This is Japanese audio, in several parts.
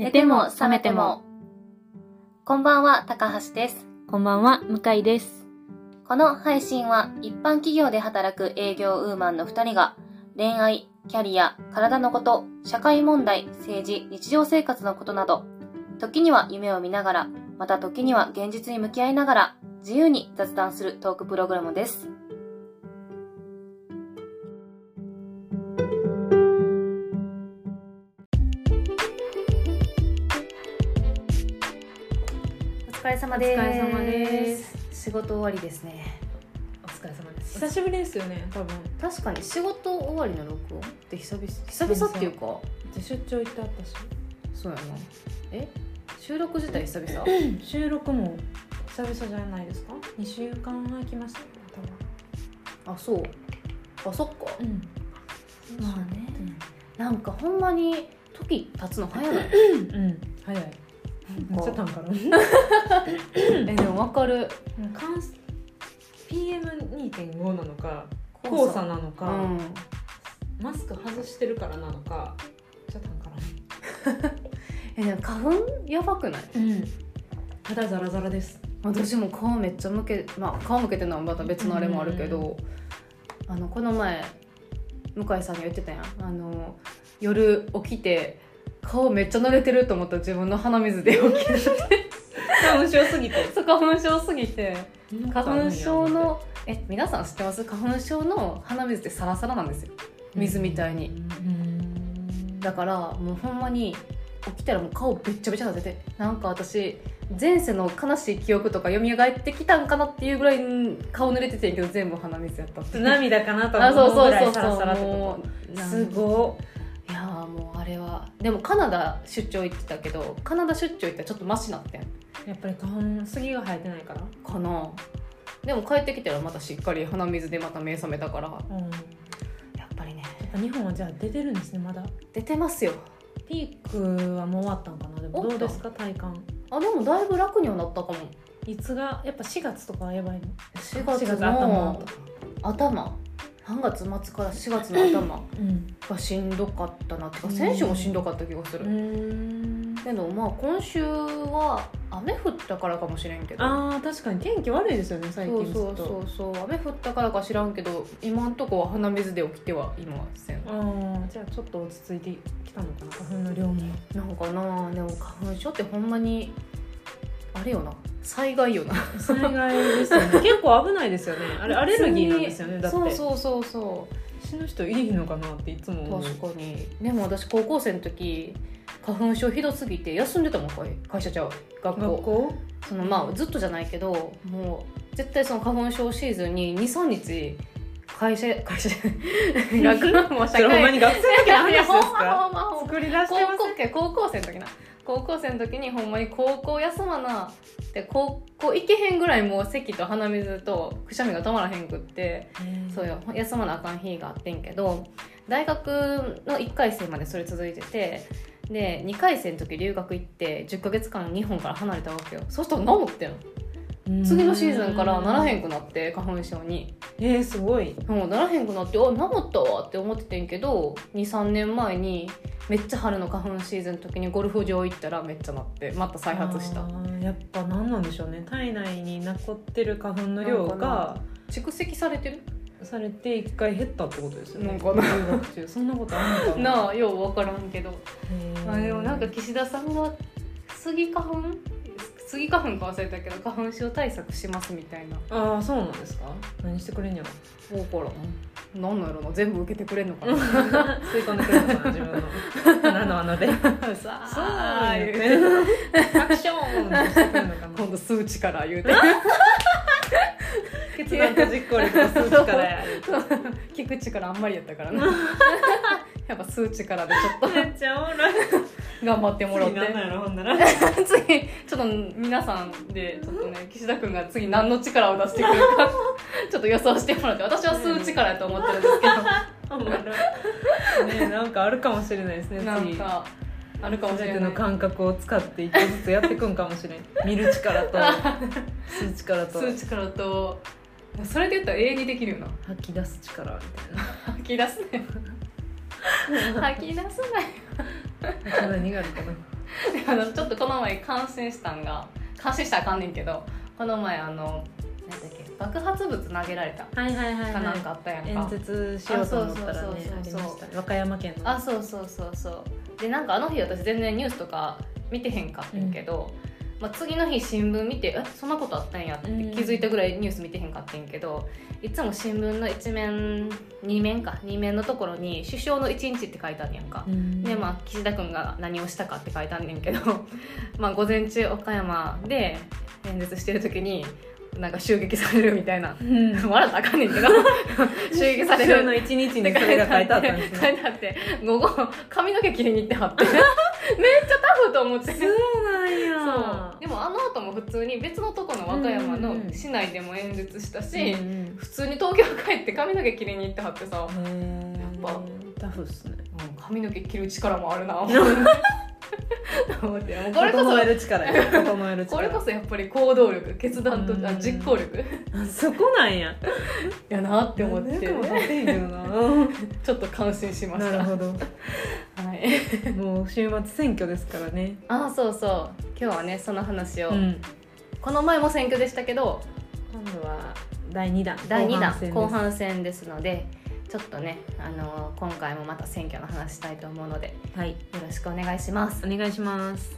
寝ても覚めても。こんばんは、高橋です。こんばんは、向井です。この配信は一般企業で働く営業ウーマンの2人が恋愛、キャリア、体のこと、社会問題、政治、日常生活のことなど、時には夢を見ながら、また時には現実に向き合いながら、自由に雑談するトークプログラムです。様です。お疲れ様です。仕事終わりですね。お疲れ様です。久しぶりですよね、多分。確かに仕事終わりの録音って久々久々っていうかで出張行ってあったし。そうやなえ？収録自体久々？収録も久々じゃないですか ?2 週間空きましたよ、あそうあそっか多分。うん。まあねなんかほんまに時経つの早ないうん。うん。早い。めっちゃ短から。えでも分かる関 PM2.5 なのか、黄砂なのうか、んマスク外してるからなのか、めっちゃ短から。えでも花粉やばくない？うん。肌ザラザラです。私も顔めっちゃ向けまあ顔向けてるのはまた別のあれもあるけど、あのこの前向井さんに言ってたやんあの夜起きて顔めっちゃ濡れてると思ったら自分の鼻水で起きる花粉症すぎて。そう花粉症すぎて。花粉症のえ皆さん知ってます？花粉症の鼻水ってサラサラなんですよ。水みたいに、うん。だからもうほんまに起きたらもう顔べっちゃべちゃ立てて。なんか私前世の悲しい記憶とか蘇ってきたんかなっていうぐらい顔濡れててんけど全部鼻水やった。って涙かなとあそう思うぐらそう。そサラサラってもこうとすごいやーもうあれは。でもカナダ出張行ってたけどカナダ出張行ったらちょっとマシなってん。いやっぱり花粉杉が生えてないから？かな。でも帰ってきたらまたしっかり鼻水でまた目覚めたから。うん。やっぱりね。ぱ日本はじゃあ出てるんですねまだ？出てますよ。ピークはもう終わったんかな？でもどうですか体感？あでもだいぶ楽にはなったかも。いつがやっぱ4月とかはやばいの？4 4月の頭3月末から4月の頭うん。がしんどかったなってか先週もしんどかった気がする、うん。けどまあ今週は雨降ったからかもしれんけど。あー確かに天気悪いですよね最そうそうそうそう。雨降ったからか知らんけど今んとこは鼻水で起きてはいません。あーじゃあちょっと落ち着いてきたのかな花粉の量も。なんかなでも花粉症ってほんまにあれよな。災害よな。災害ですよね。結構危ないですよね。あれアレルギーなんですよねだって。そうそうそうそう。死ぬ人いいのかなっていつも思う。確かに。でも私高校生の時花粉症ひどすぎて休んでたもん会会社ちゃう学校。学校？そのまあずっとじゃないけどもう絶対その花粉症シーズンに23日会社会社 学校もうそれほんまに学生の時の話ですいやほんまか作り出して高ま高校生の時な高校生の時にほんまに高校休まなで高校行けへんぐらいもう咳と鼻水とくしゃみが止まらへんくってそうよ。休まなあかん日があってんけど大学の1回生までそれ続いててで2回生の時留学行って10ヶ月間日本から離れたわけよ。そしたら治ってん次のシーズンからならへんくなって花粉症に。えー、すごい。もうならへんくなってあ治ったわって思っててんけど23年前にめっちゃ春の花粉シーズンの時にゴルフ場行ったらめっちゃなってまた再発した。やっぱ何なんでしょうね。体内に残ってる花粉の量が蓄積されてる？されて一回減ったってことですよね。なんかな。留学中。そんなことあるのかな。なあよう分からんけど。まあでもなんか岸田さんがスギ花粉？スギ花粉か忘れたけど花粉症対策しますみたいな。ああそうなんですか？何してくれんやろ？分からん。なんなんやろな？全部受けてくれんのかな？吸い込んでくれるのかな自分の。鼻の穴で。さあ。言うてて。アクション。ってしてくるのかな今度数値から言うて 決断と実行力と数値からや。る 聞く力あんまりやったからな。やっぱ数値からでちょっめっちゃおもろい。と頑張ってもらって。次 ちょっと皆さんでちょっとね岸田君が次何の力を出してくるか。ちょっと予想してもらって。私は数力やと思ってるんですけおもろい。ねなんかあるかもしれないですねどなん次かあるかもしれない。感覚を使って一個ずつやっていくんかもしれん。見る力と吸う力と。数力とそれで言ったら永遠にできるよな。吐き出す力み 吐き出すね。吐き出すな何があるかなあのちょっとこの前感心したんが感心したらあかんねんけどこの前あの何だっけ爆発物投げられた。はいはいはいかなんはかあったやん演説しようと思ったらねありました。ね和歌山県の。あそうそうそうそう。でなんかあの日私全然ニュースとか見てへんかったんけど、まあ、次の日新聞見てえそんなことあったんやってうん。気づいたぐらいニュース見てへんかったんやけどいつも新聞の一面二面か二面のところに首相の一日って書いてあるやんか、うん。でまあ岸田君が何をしたかって書いてあんねんけど まあ午前中岡山で演説してる時になんか襲撃されるみたいな。うん。笑ったらあかんねんけど。襲撃される。の一日にそれが書いてあったんです書いねてあって午後髪の毛切りに行ってはって。めっちゃタフと思って。そうなんや。そう。でもあの後も普通に別のとこの和歌山の市内でも演説したし、うんうん。普通に東京帰って髪の毛切りに行ってはってさ、やっぱタフっすね。髪の毛切る力もあるな。思って思ってこれこそ整える力や。整える力。これこそやっぱり行動力決断とあうん。実行力。あそこなんや。やなって思って。役も立ってへんけどな。ちょっと感心しました。なるほど。はい。もう週末選挙ですからね。ああそうそう。今日はねその話を、うん。この前も選挙でしたけど今度は第2弾。第2弾後半戦ですのでちょっとね、あの今回もまた選挙の話したいと思うのではい。ろしくお願いします。お願いします。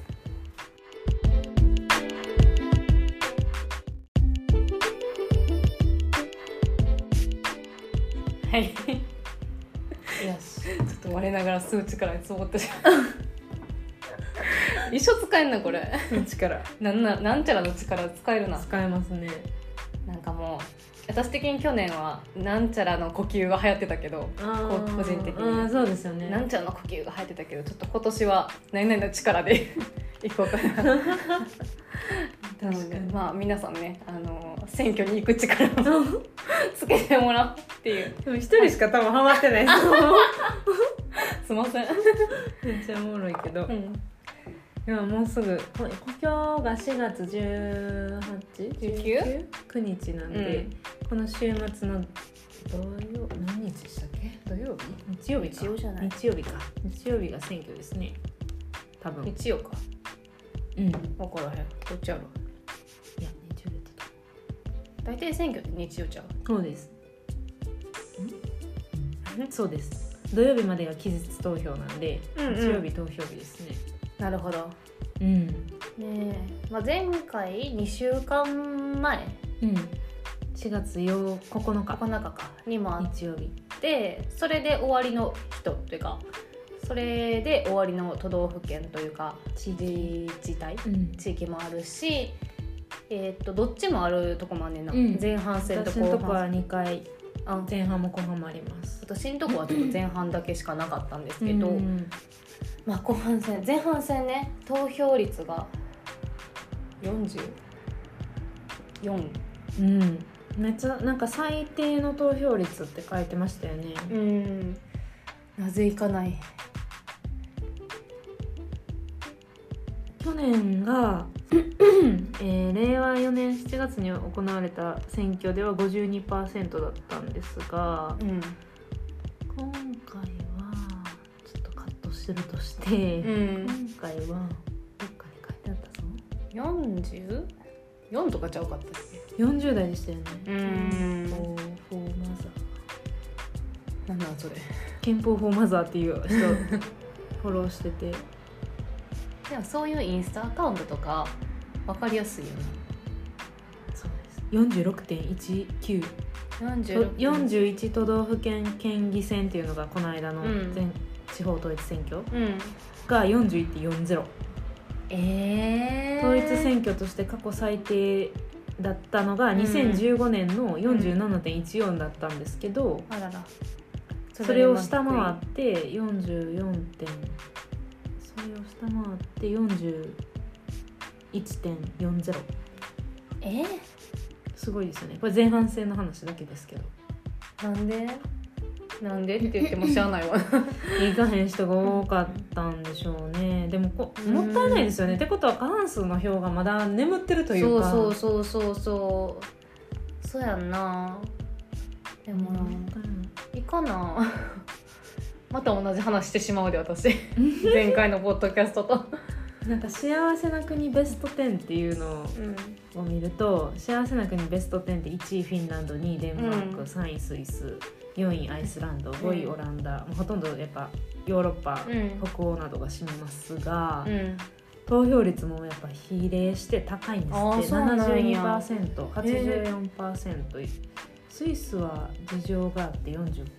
はい。よしちょっと我ながら数値から積もってしまう 一生使えんなこれ。力なんななんちゃらの力使えるな。使えますね。なんかもう私的に去年はなんちゃらの呼吸が流行ってたけど個人的に。そうですよね。なんちゃらの呼吸が流行ってたけどちょっと今年は何々の力で いこうかな。なのでまあ皆さんねあの選挙に行く力をつけてもらうって。いうでも一人しか多分ハマってないです すいません、めっちゃおもろいけど、いうん、やもうすぐ。こ今日が4月 18?19 19日なんで、この週末の土曜何日でしたっけ？土曜日？曜日か。日曜じゃない。日曜日か。日曜日が選挙ですね。多分。日曜か。うん。いや分からへん。どっちやろ。日曜日だ大体選挙って日曜ちゃう？そうです。ん。そうです。土曜日までが期日投票なんで、うんうん。日曜日投票日ですねなるほど。うん。ねえ、まあ、前回2週間前。うん。4月8 9日。9日か。にもあっ日曜日。てそれで終わりの人というかそれで終わりの都道府県というか知事自体うん。地域もあるしえーっとどっちもあるとこもあんねんな、うん。前半戦と私のとこは後半戦2回。あ。前半も後半もあります。私のとこはちょっと前半だけしかなかったんですけど、うんまあ後半戦前半戦ね投票率が44うん。めっちゃなんか最低の投票率って書いてましたよね。うん。なぜいかない。去年が、えー令和4年7月に行われた選挙では52%だったんですがうん。今回するとして、うん。今回はどっかに書いてあったぞ。40?4 とかちゃうかったっ40代でしたよね。けうん。フォーマザーなんなんそれ。憲法フォーマザーっていう人フォローしてて。でもそういうインスタアカウントとか分かりやすいよね。そうです。46.19 46 41都道府県県議選っていうのがこの間のうん。全地方統一選挙？うん。が41.40えー、統一選挙として過去最低だったのがうん。2015年の47.14だったんですけど、あらら。それを下回って44点。それを下回って41.40えー、すごいですよね。これ前半戦の話だけですけど。なんで？なんでって言ってもしゃあないわ。行かへん人が多かったんでしょうね。でもこもったいないですよね。ってことは過半数の票がまだ眠ってるというか。そうそうそうそうそう。そうやんな。でもな、もったいないいいかな。また同じ話してしまうで私。前回のポッドキャストと。なんか幸せな国ベスト10っていうのを見ると幸せな国ベスト10って1位フィンランド2位デンマーク、うん。3位スイス4位アイスランド5位オランダ、もうほとんどやっぱヨーロッパ、うん。北欧などが占めますが、うん。投票率もやっぱ比例して高いんですって。あーそうなんや 72%84% スイスは事情があって40%って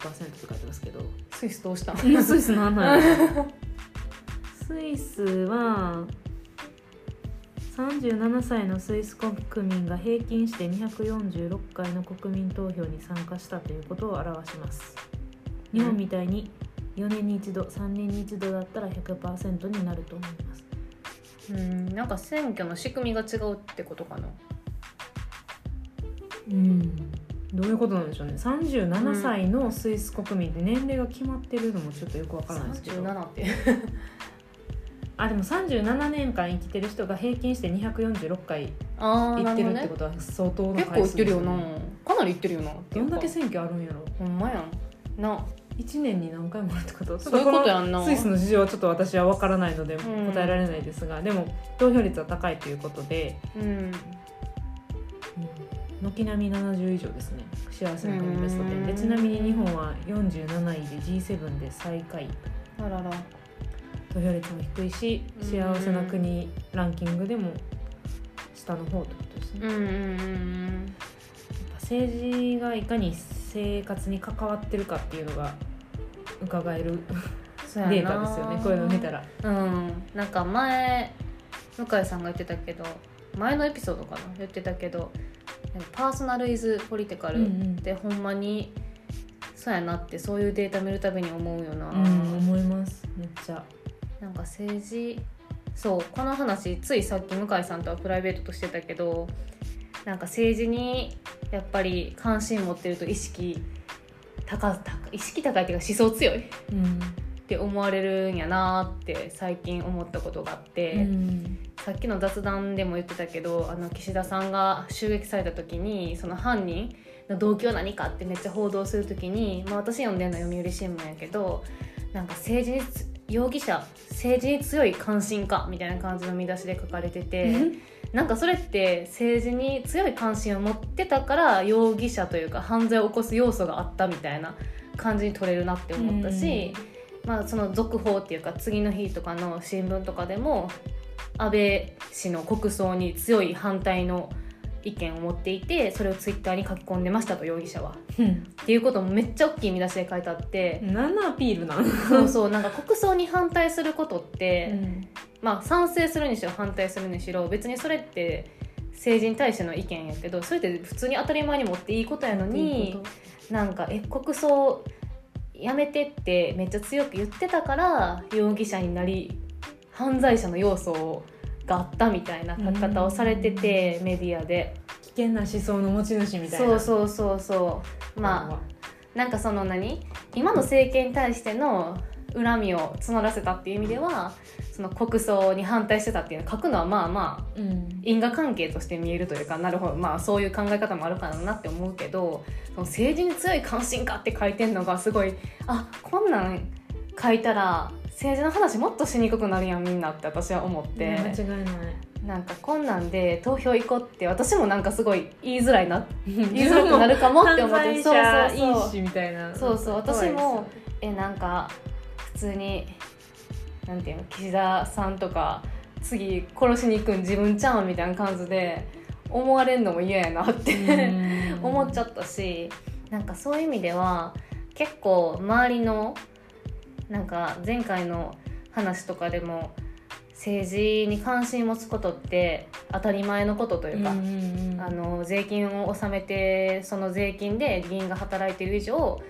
書いてますけど。スイスどうしたスイスなんなんやろスイスは37歳のスイス国民が平均して246回の国民投票に参加したということを表します。日本みたいに4年に一度3年に一度だったら100%になると思います。うんなんか選挙の仕組みが違うってことかな。うん。どういうことなんでしょうね。37歳のスイス国民って年齢が決まってるのもちょっとよくわからないですけど。37ってあでも37年間生きてる人が平均して246回ああ行ってるってことは相当な結構回数行ってるよな。かなり行ってるよな。どんだけ選挙あるんやろ。ほんまやん。な。1年に何回もあるってこと？そういうことやんな。スイスの事情はちょっと私は分からないのでうん。答えられないですが、でも投票率は高いということで、うん。軒並み70以上ですね。幸せな国ベスト10でうん。ちなみに日本は47位で G7 で最下位あらら投票率も低いしうん。幸せな国ランキングでも下の方ってことですね、うんうんうんやっぱ政治がいかに生活に関わってるかっていうのが伺えるデータですよねこういうの見たら。うん。なんか前向井さんが言ってたけど前のエピソードかな言ってたけどパーソナルイズポリティカルってほんまにそうやなってそういうデータ見るたびに思うよな、うん思います。めっちゃなんか政治そうこの話ついさっき向井さんとはプライベートとしてたけどなんか政治にやっぱり関心持ってると意識高高意識高いっていうか思想強いうん、って思われるんやなって最近思ったことがあって、うんさっきの雑談でも言ってたけどあの岸田さんが襲撃された時にその犯人の動機は何かってめっちゃ報道する時に、まあ、私読んでるのは読売新聞やけどなんか政治に容疑者政治に強い関心かみたいな感じの見出しで書かれてて、なんかそれって政治に強い関心を持ってたから容疑者というか犯罪を起こす要素があったみたいな感じに取れるなって思ったし、まあ、その続報っていうか次の日とかの新聞とかでも安倍氏の国葬に強い反対の意見を持っていてそれをツイッターに書き込んでましたと容疑者は。うん。っていうこともめっちゃ大きい見出しで書いてあって、何のアピールなの、そうそうなんか国葬に反対することって、ん。まあ賛成するにしろ反対するにしろ別にそれって政治に対しての意見やけどそれって普通に当たり前に持っていいことやのになんかえ国葬やめてってめっちゃ強く言ってたから容疑者になり犯罪者の要素があったみたいな書き方をされててメディアで。危険な思想の持ち主みたいな。そうそうそうそう。まあなんかその何？今の政権に対しての恨みを募らせたっていう意味ではその国葬に反対してたっていうのを書くのはまあまあうん。因果関係として見えるというかなるほど。まあそういう考え方もあるかなって思うけどその政治に強い関心かって書いてんのがすごいあこんなん書いたら政治の話もっとしにくくなるやんみんなって私は思って、間違いない。なんかこんなんで投票行こうって私もなんかすごい言いづらいな 言い自づらくなるかもって思って。そう者そうそう。みたいなそうそう私もえなんか普通になんていうの岸田さんとか次殺しに行くん自分ちゃうんみたいな感じで思われるのも嫌やなって 思っちゃったしなんかそういう意味では結構周りのなんか前回の話とかでも政治に関心持つことって当たり前のことというか、うんあの税金を納めてその税金で議員が働いてる以上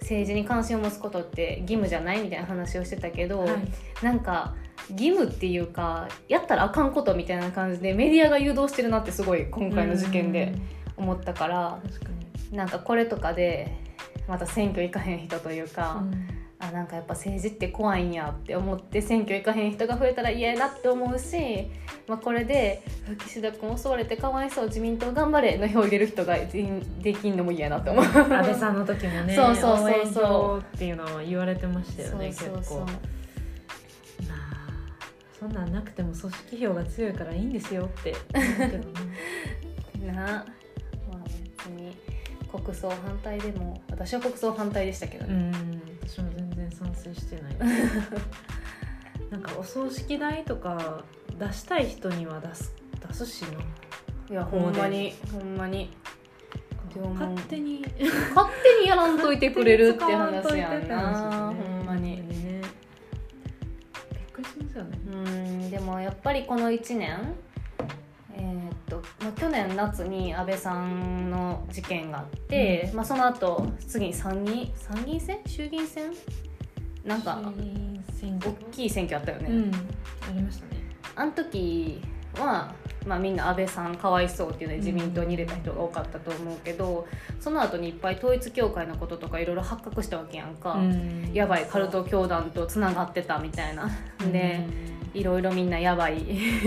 政治に関心を持つことって義務じゃないみたいな話をしてたけど、はい。なんか義務っていうかやったらあかんことみたいな感じでメディアが誘導してるなってすごい今回の事件で思ったからうん確かに。なんかこれとかでまた選挙行かへん人というか、うんあなんかやっぱ政治って怖いんやって思って選挙行かへん人が増えたら嫌やなって思うし、まあ、これで岸田君襲われてかわいそう自民党頑張れの票を入れる人がでできんのも嫌やなって思う。安倍さんの時もね そうそうそうそう。っていうのは言われてましたよねそうそうそう。結構。まあそんなんなくても組織票が強いからいいんですよって なまあ別に国葬反対でも私は国葬反対でしたけどうね、ん私も全然賛成してない。なんかお葬式代とか出したい人には出す出すしな。いやほんまにほんまに。勝手に。勝手にやらんといてくれるって話やんなね。ほんまに。ねびっくりしますよね。うんでもやっぱりこの1年えーっとまあ、去年夏に安倍さんの事件があって、まあ、その後次に参議参議院選？衆議院選？なんか大きい選挙あったよね、うんありましたね。あの時は、まあ、みんな安倍さんかわいそうっていうので自民党に入れた人が多かったと思うけど、その後にいっぱい統一教会のこととかいろいろ発覚したわけやんか、うん。やばいカルト教団とつながってたみたいな。で、いろいろみんなやばい。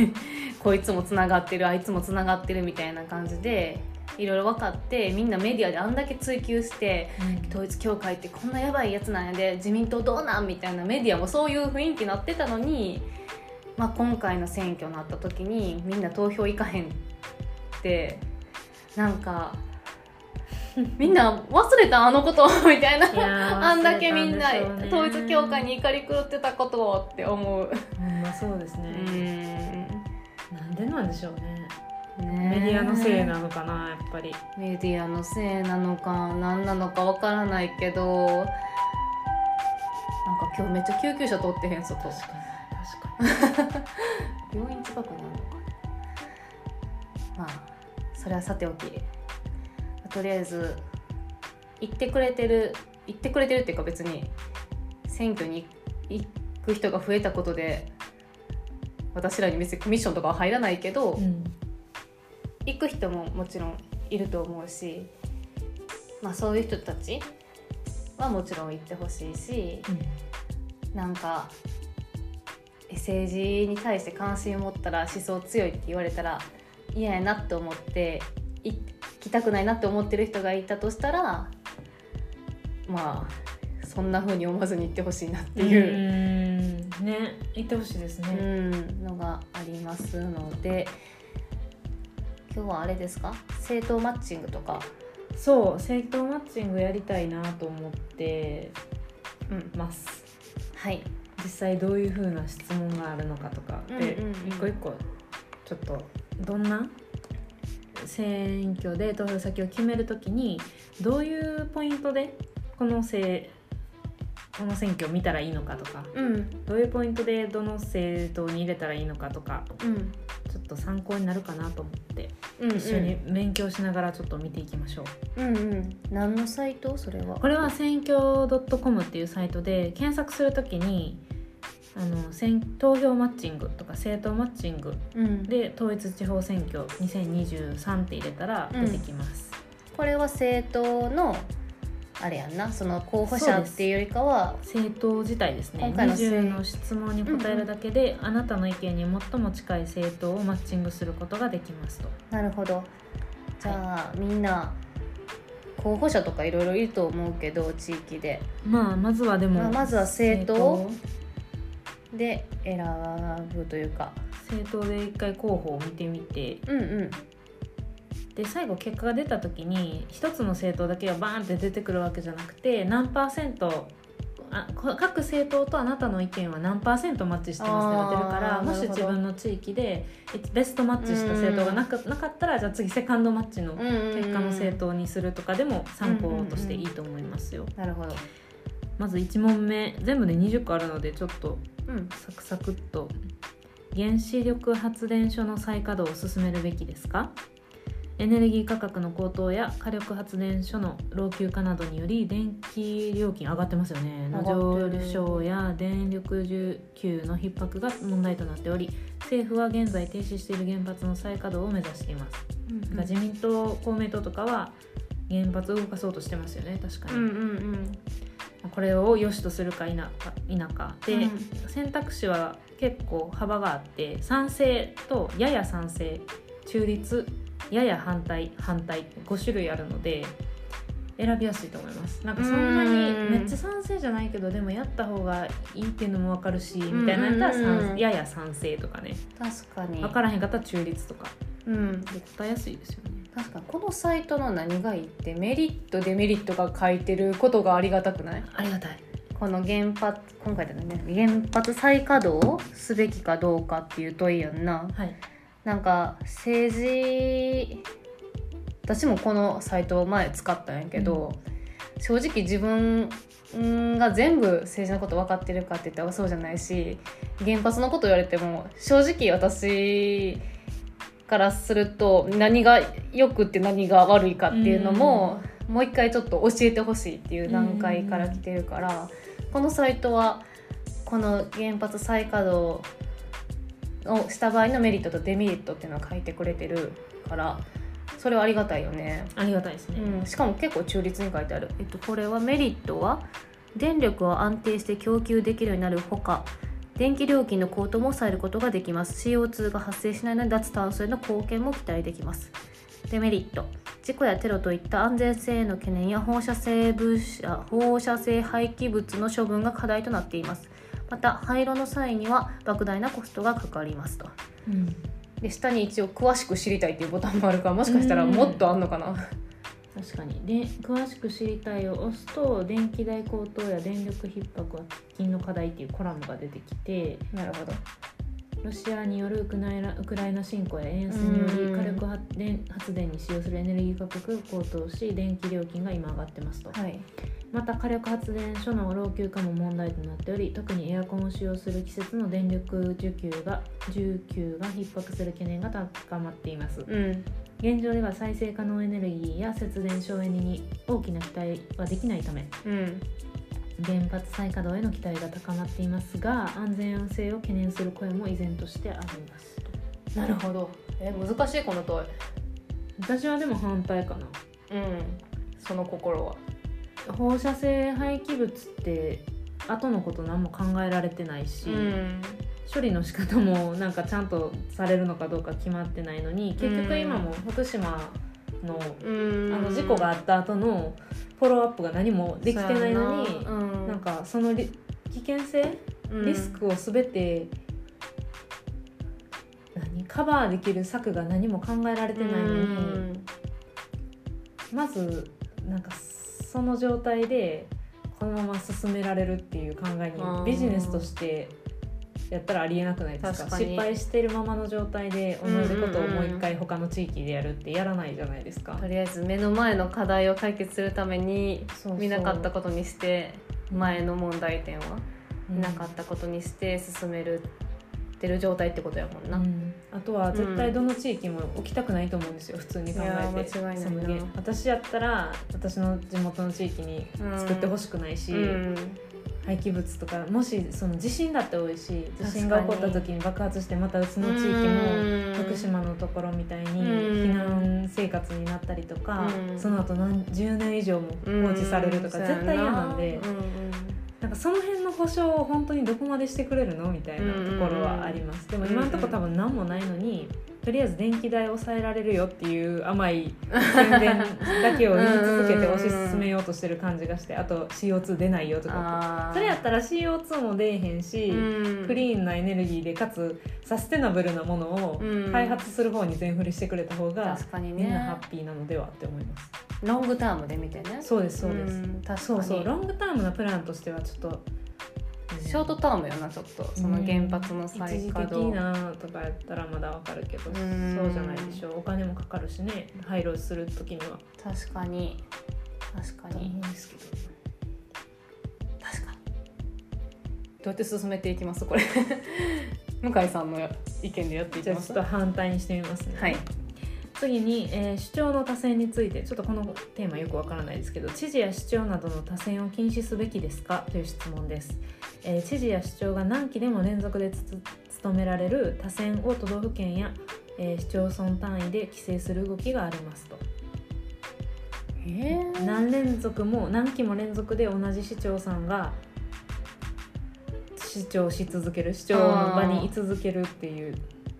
こいつもつながってるあいつもつながってるみたいな感じでいろいろ分かってみんなメディアであんだけ追及してうん。統一教会ってこんなやばいやつなんやで自民党どうなんみたいなメディアもそういう雰囲気になってたのに、まあ、今回の選挙になった時にみんな投票行かへんってなんか みんな忘れたあのこと みたいな。あんだけみんな統一教会に怒り狂ってたことをって思う。ほんまそうですうね、ん。なんでなんでしょうねねメディアのせいなのかなやっぱり。メディアのせいなのか何なのかわからないけどなんか今日めっちゃ救急車通ってへん外確かに。確か病院近くにあるのかまあそれはさておき。とりあえず行ってくれてる行ってくれてるっていうか別に選挙に行く人が増えたことで私らに別にコミッションとかは入らないけど、にうん行く人ももちろんいると思うし、まあ、そういう人たちはもちろん行ってほしいしなんかえ政治に対して関心を持ったら思想強いって言われたら嫌やなって思って行きたくないなって思ってる人がいたとしたらまあそんな風に思わずに行ってほしいなってう。ん。いう。ね言ってほしいですね、うん、のがありますので今日はあれですか？政党マッチングとか、そう政党マッチングやりたいなと思ってうん、ます。はい。実際どういうふうな質問があるのかとかで、一個一個ちょっとどんな？選挙で投票先を決めるときにどういうポイントでこのせこの選挙を見たらいいのかとかうん。どういうポイントでどの政党に入れたらいいのかとかうんちょっと参考になるかなと思ってうん一緒に勉強しながらちょっと見ていきましょう。うんうん。何のサイトそれは？これは選挙 .com っていうサイトで検索するときにあの選投票マッチングとか政党マッチングうん。で統一地方選挙2023って入れたら出てきます、これは政党のあれやんな。その候補者っていうよりかは政党自体ですね。今回のせい。20の質問に答えるだけで、あなたの意見に最も近い政党をマッチングすることができますと。なるほど。じゃあ、みんな候補者とかいろいろいると思うけど地域で。まあまずはでも、まあまずは政党。で選ぶというか。政党で一回候補を見てみて。うんうんで最後結果が出た時に一つの政党だけがバーンって出てくるわけじゃなくて何パーセントあこ各政党とあなたの意見は何パーセントマッチしてますってなってるからもし自分の地域でベストマッチした政党がなかなかったらじゃあ次セカンドマッチの結果の政党にするとかでも参考としていいと思いますよ。なるほど。まず1問目全部で20個あるのでちょっとうん。サクサクっと。原子力発電所の再稼働を進めるべきですか？エネルギー価格の高騰や火力発電所の老朽化などにより電気料金上がってますよね。上がってる上昇や電力需給の逼迫が問題となっており政府は現在停止している原発の再稼働を目指しています、だから自民党公明党とかは原発を動かそうとしてますよね。確かに、うんうん。これを良しとするか否か否か。で、うん。選択肢は結構幅があって賛成とやや賛成中立やや反対反対5種類あるので選びやすいと思います。なんかそんなにうん。めっちゃ賛成じゃないけどでもやった方がいいっていうのも分かるしみたいなやったらやや賛成とかね。確かに。分からへんかったら中立とか。うん。で答えやすいですよね。確かに。このサイトの何がいいってメリットデメリットが書いてることがありがたくない？ありがたい。この原発今回だとね。原発再稼働すべきかどうかっていう問いやんな。はいなんか政治私もこのサイトを前使ったんやけど、正直自分が全部政治のこと分かってるかって言ったらそうじゃないし原発のこと言われても正直私からすると何が良くって何が悪いかっていうのも、もう一回ちょっと教えてほしいっていう段階から来てるから、このサイトはこの原発再稼働をした場合のメリットとデメリットっていうのを書いてくれてるからそれはありがたいよね、ありがたいですね、うん、しかも結構中立に書いてある、えっと、これはメリットは電力を安定して供給できるようになるほか電気料金の高騰も抑えることができます。CO2 が発生しないので脱炭素への貢献も期待できます。デメリット。事故やテロといった安全性への懸念や放射性物質放射性廃棄物の処分が課題となっていますまた廃炉の際には莫大なコストがかかりますと。うん。で下に一応詳しく知りたいっていうボタンもあるからもしかしたらもっとあんのかな。確かに。で詳しく知りたいを押すと電気代高騰や電力逼迫は喫緊の課題っていうコラムが出てきてなるほど。ロシアによるウクライナウクライナ侵攻や円安にようんり火力発電発電に使用するエネルギー価格が高騰し電気料金が今上がってますと。はいまた火力発電所の老朽化も問題となっており特にエアコンを使用する季節の電力需給が需給が逼迫する懸念が高まっています。うん。現状では再生可能エネルギーや節電省エネに大きな期待はできないためうん。原発再稼働への期待が高まっていますが安全性を懸念する声も依然としてあります。となるほど。え難しいこの問い。私はでも反対かな。うん。その心は放射性廃棄物って後のこと何も考えられてないし、ん。処理の仕方もなんかちゃんとされるのかどうか決まってないのに結局今も福島のうん。あの事故があった後のフォローアップが何もできてないのにうん。なんかそのリ危険性リスクを全て何カバーできる策が何も考えられてないのにまずなんかその状態でこのまま進められるっていう考えうん。にビジネスとしてやったらありえなくないですか？失敗してるままの状態で同じことをもう一回他の地域でやるってやらないじゃないですか。とりあえず目の前の課題を解決するために見なかったことにして前の問題点は？うん見なかったことにして進めるってる状態ってことやもんな、うん。あとは絶対どの地域も起きたくないと思うんですよ普通に考えて。いやー間違いない私やったら私の地元の地域に作ってほしくないし、うん。廃棄物とかもしその地震だって多いし地震が起こった時に爆発してまたうちの地域うん。も福島のところみたいにうん。避難生活になったりとか、うん。その後何10年以上も放置されるとかうん。絶対嫌なんで、なんかその辺の保証を本当にどこまでしてくれるのみたいなところはあります、でも今のところ多分何もないのにとりあえず電気代抑えられるよっていう甘い宣伝だけを言い続けて推し進めようとしてる感じがしてあと CO2 出ないよとか。それやったら CO2 も出えへんし、うん。クリーンなエネルギーでかつサステナブルなものをうん。開発する方に全振りしてくれた方が確かにみんなハねッピーなのではって思います。ロングタームで見てね。そうですそうです。ん確かに。そうそうロングタームなプランとしてはちょっとショートタームよなちょっと。その原発の再一時的稼働なとかやったらまだわかるけどうん。そうじゃないでしょ。うお金もかかるしね。廃炉する時には。確かに。確かに。んですけど確かに。どうやって進めていきますこれ。向井さんの意見でやっていきます。じゃあちょっと反対にしてみますね。はい次に、えー主張の多選についてちょっとこのテーマよくわからないですけど知事や市長などの多選を禁止すべきですか？という質問です、えー知事や市長が何期でも連続でつつ務められる多選を都道府県や、えー市町村単位で規制する動きがありますと。えー。何連続も何期も連続で同じ市長さんが市長し続ける市長の場に居続けるっていう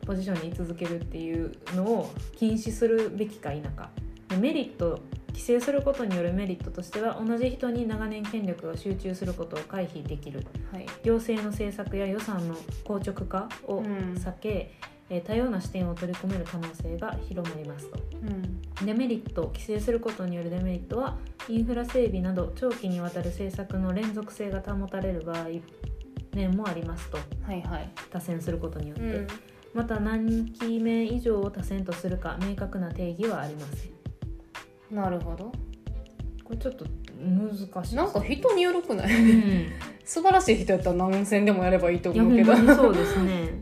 ポジションに居続けるっていうのを禁止するべきか否か。でメリット規制することによるメリットとしては同じ人に長年権力が集中することを回避できる。はい。行政の政策や予算の硬直化を避け、えー多様な視点を取り込める可能性が広まりますと。うん。デメリット規制することによるデメリットはインフラ整備など長期にわたる政策の連続性が保たれる場合面もありますと。はいはい。多選することによって、うんまた何期目以上を多選とするか明確な定義はありません。なるほど。これちょっと難しい。なんか人によるくない？うん。素晴らしい人やったら何戦でもやればいいと思うんけどそうですね。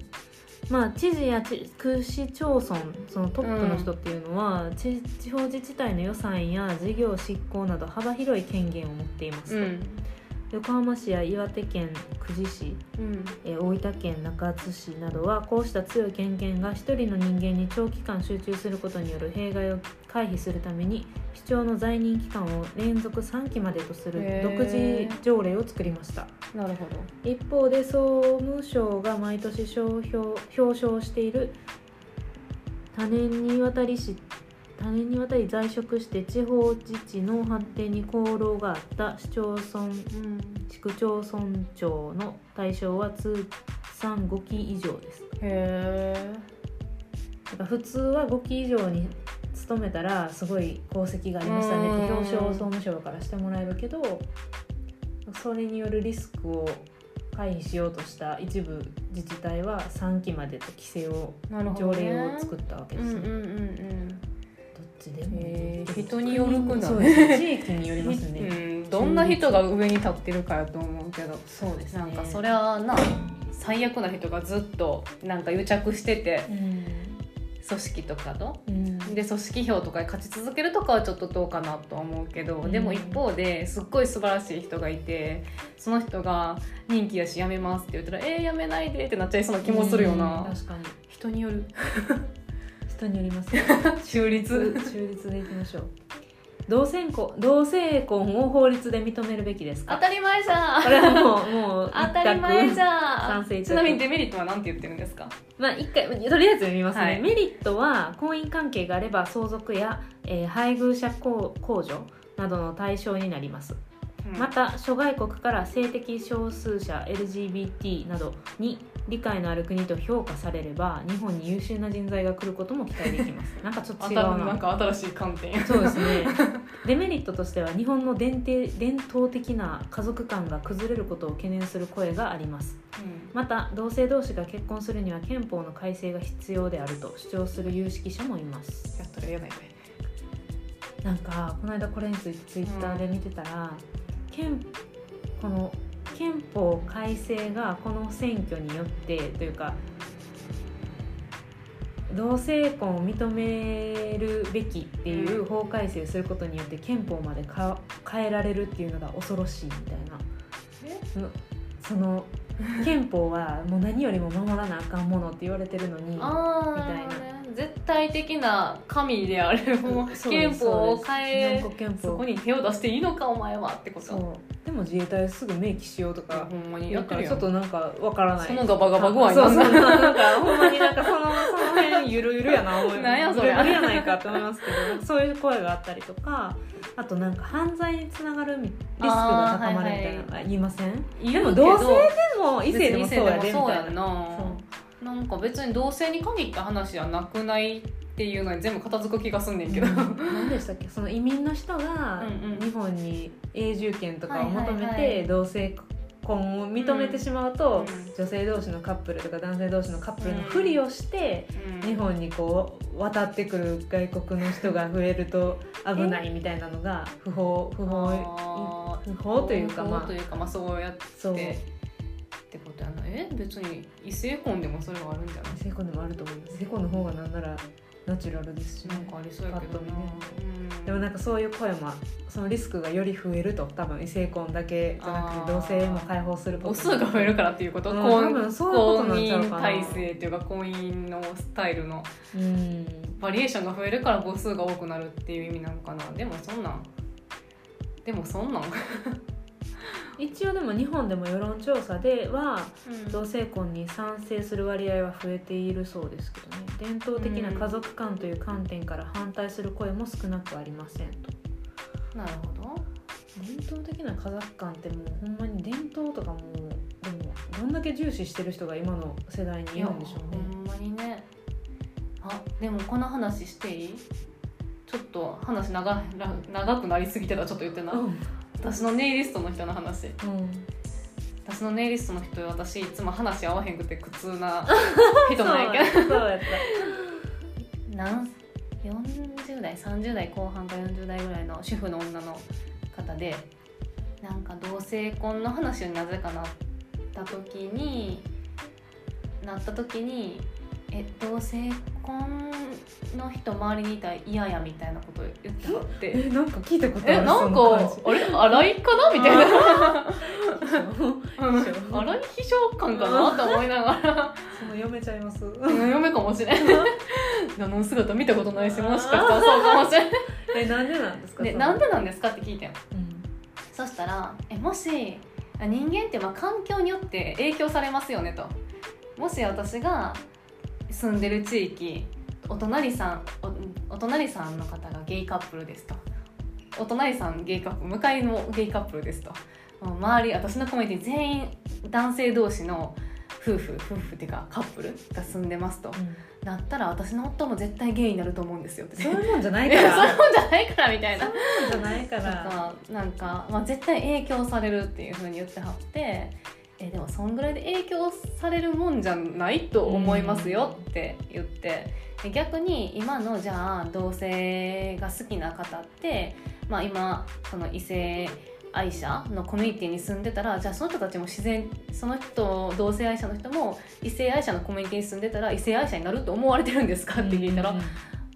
まあ知事や地区市町村そのトップの人っていうのは、地地方自治体の予算や事業執行など幅広い権限を持っていますと、うん横浜市や岩手県久慈市うん。えー大分県中津市などはこうした強い権限が一人の人間に長期間集中することによる弊害を回避するために市長の在任期間を連続3期までとする独自条例を作りました。なるほど。一方で総務省が毎年表彰している多年にわたりし多年にわたり在職して地方自治の発展に功労があった市町村うん。市区町村長の対象は通算5期以上です。へだから普通は5期以上に勤めたらすごい功績がありましたねってうん。表彰を総務省からしてもらえるけどそれによるリスクを回避しようとした一部自治体は3期までと規制を条ね、例を作ったわけですね、ちでも人によるくないそう。ですね地域によりますね、うん、どんな人が上に立ってるかやと思うけど。そうですね。なんかそれはな最悪な人がずっとなんか癒着しててうん。組織とかと。うん。で組織票とかで勝ち続けるとかはちょっとどうかなとは思うけど、うん。でも一方ですっごい素晴らしい人がいてその人が任期やし辞めますって言ったら「えー、辞めないで」ってなっちゃいそうな気もするようん。な、確かに。人による 人によりますね。中立。中立でいきましょう。同性婚同性婚を法律で認めるべきですか？当たり前じゃん。これはもうもう当たり前じん。ゃん賛成ちなみにデメリットは何て言ってるんですか？まあ一回とりあえず読みますね、はい。メリットは婚姻関係があれば相続や、えー配偶者控控除などの対象になります。また諸外国から性的少数者 LGBT などに理解のある国と評価されれば日本に優秀な人材が来ることも期待できます。なんかちょっと違うな。なんか新しい観点。そうですね。デメリットとしては日本の伝統伝統的な家族観が崩れることを懸念する声があります。また同性同士が結婚するには憲法の改正が必要であると主張する有識者もいます。やったら嫌だよねなんかこの間これについてツイッターで見てたら、憲この憲法改正がこの選挙によってというか同性婚を認めるべきっていう法改正をすることによって憲法までか変えられるっていうのが恐ろしいみたいな。そのその憲法はもう何よりも守らなあかんものって言われてるのにあみたいな。な絶対的な神であるも憲法を変えそこに手を出していいのかお前はってことでも自衛隊すぐ明記しようとかほんまにだやってるちょっとなんかわからない。そのガバガバ具合そうそうなんかほんまになんかそのその辺ゆるゆるやな思いなんやそれ。ゆるゆるやないかって思いますけどそういう声があったりとかあとなんか犯罪につながるリスクが高まるみたいなのが言いません、でも言うけど同性でも異性でもそうやでみたいな。な。なんか別に同性に限った話じゃなくないっていうのに全部片付く気がすんねんけど、何でしたっけ？その移民の人がうんうん。日本に永住権とかを求めてい同性婚を認めてしまうと、うん。女性同士のカップルとか男性同士のカップルのふりをして、うん。日本にこう渡ってくる外国の人が増えると危ないみたいなのが不法不法不法というか不まあ。法というかまあそうやって。ってことやな。え別に異性婚でもそれはあるんじゃない？成婚でもあると思います。成婚の方がなんならナチュラルですしねなんかありそうやけどな、パッうんでもなんかそういう声もそのリスクがより増えると多分異性婚だけじゃなくて同性も解放すること母数が増えるからっていうこと、うん婚多分そういうこと婚なんちゃうかな。姻体制っていうか婚姻のスタイルのうん。バリエーションが増えるから母数が多くなるっていう意味なのかな。でもそんなん。でもそんなん、一応でも日本でも世論調査では同性婚に賛成する割合は増えているそうですけどね。伝統的な家族観という観点から反対する声も少なくありませんと。なるほど。伝統的な家族観ってもうほんまに伝統とかもでもどんだけ重視してる人が今の世代にいるんでしょうね。ほんまにね。あでもこの話していい？ちょっと話長長くなりすぎてたちょっと言ってな、うん私のネイリストの人の話。うん。私のネイリストの人私いつも話合わへんくて苦痛な 人なんやけどそうやっなん？40代30代後半か40代ぐらいの主婦の女の方でなんか同性婚の話になぜかなった時になった時にえ同性婚の人周りにいたら嫌やみたいなこと言ってはって。えなんか聞いたことあるえなんかあれ？荒いかな？みたいな。荒い秘書感かな？と思いながら。その読めちゃいます嫁かもしれんあの姿見たことないしもしかしたらそうかもしれんえなんでなんですかでなんでなんですかって聞いてんうんそしたらえもしあ人間ってまあ環境によって影響されますよねともし私が住んでる地域お隣さんおお隣さんの方がゲイカップルですと。お隣さんゲイカップル向かいのゲイカップルですと。周り私のコミュニティ全員男性同士の夫婦夫婦っていうかカップルが住んでますと。なったら私の夫も絶対ゲイになると思うんですよってそういうもんじゃないから。そういうもんじゃないからみたいな。そういうもんじゃないから。かなんか、まあ、絶対影響されるっていうふうに言ってはってえでもそんぐらいで影響されるもんじゃないと思いますよって言ってで逆に今のじゃあ同性が好きな方って、まあ、今その異性愛者のコミュニティに住んでたらじゃあその人たちも自然その人同性愛者の人も異性愛者のコミュニティに住んでたら異性愛者になると思われてるんですか？って聞いたら、うん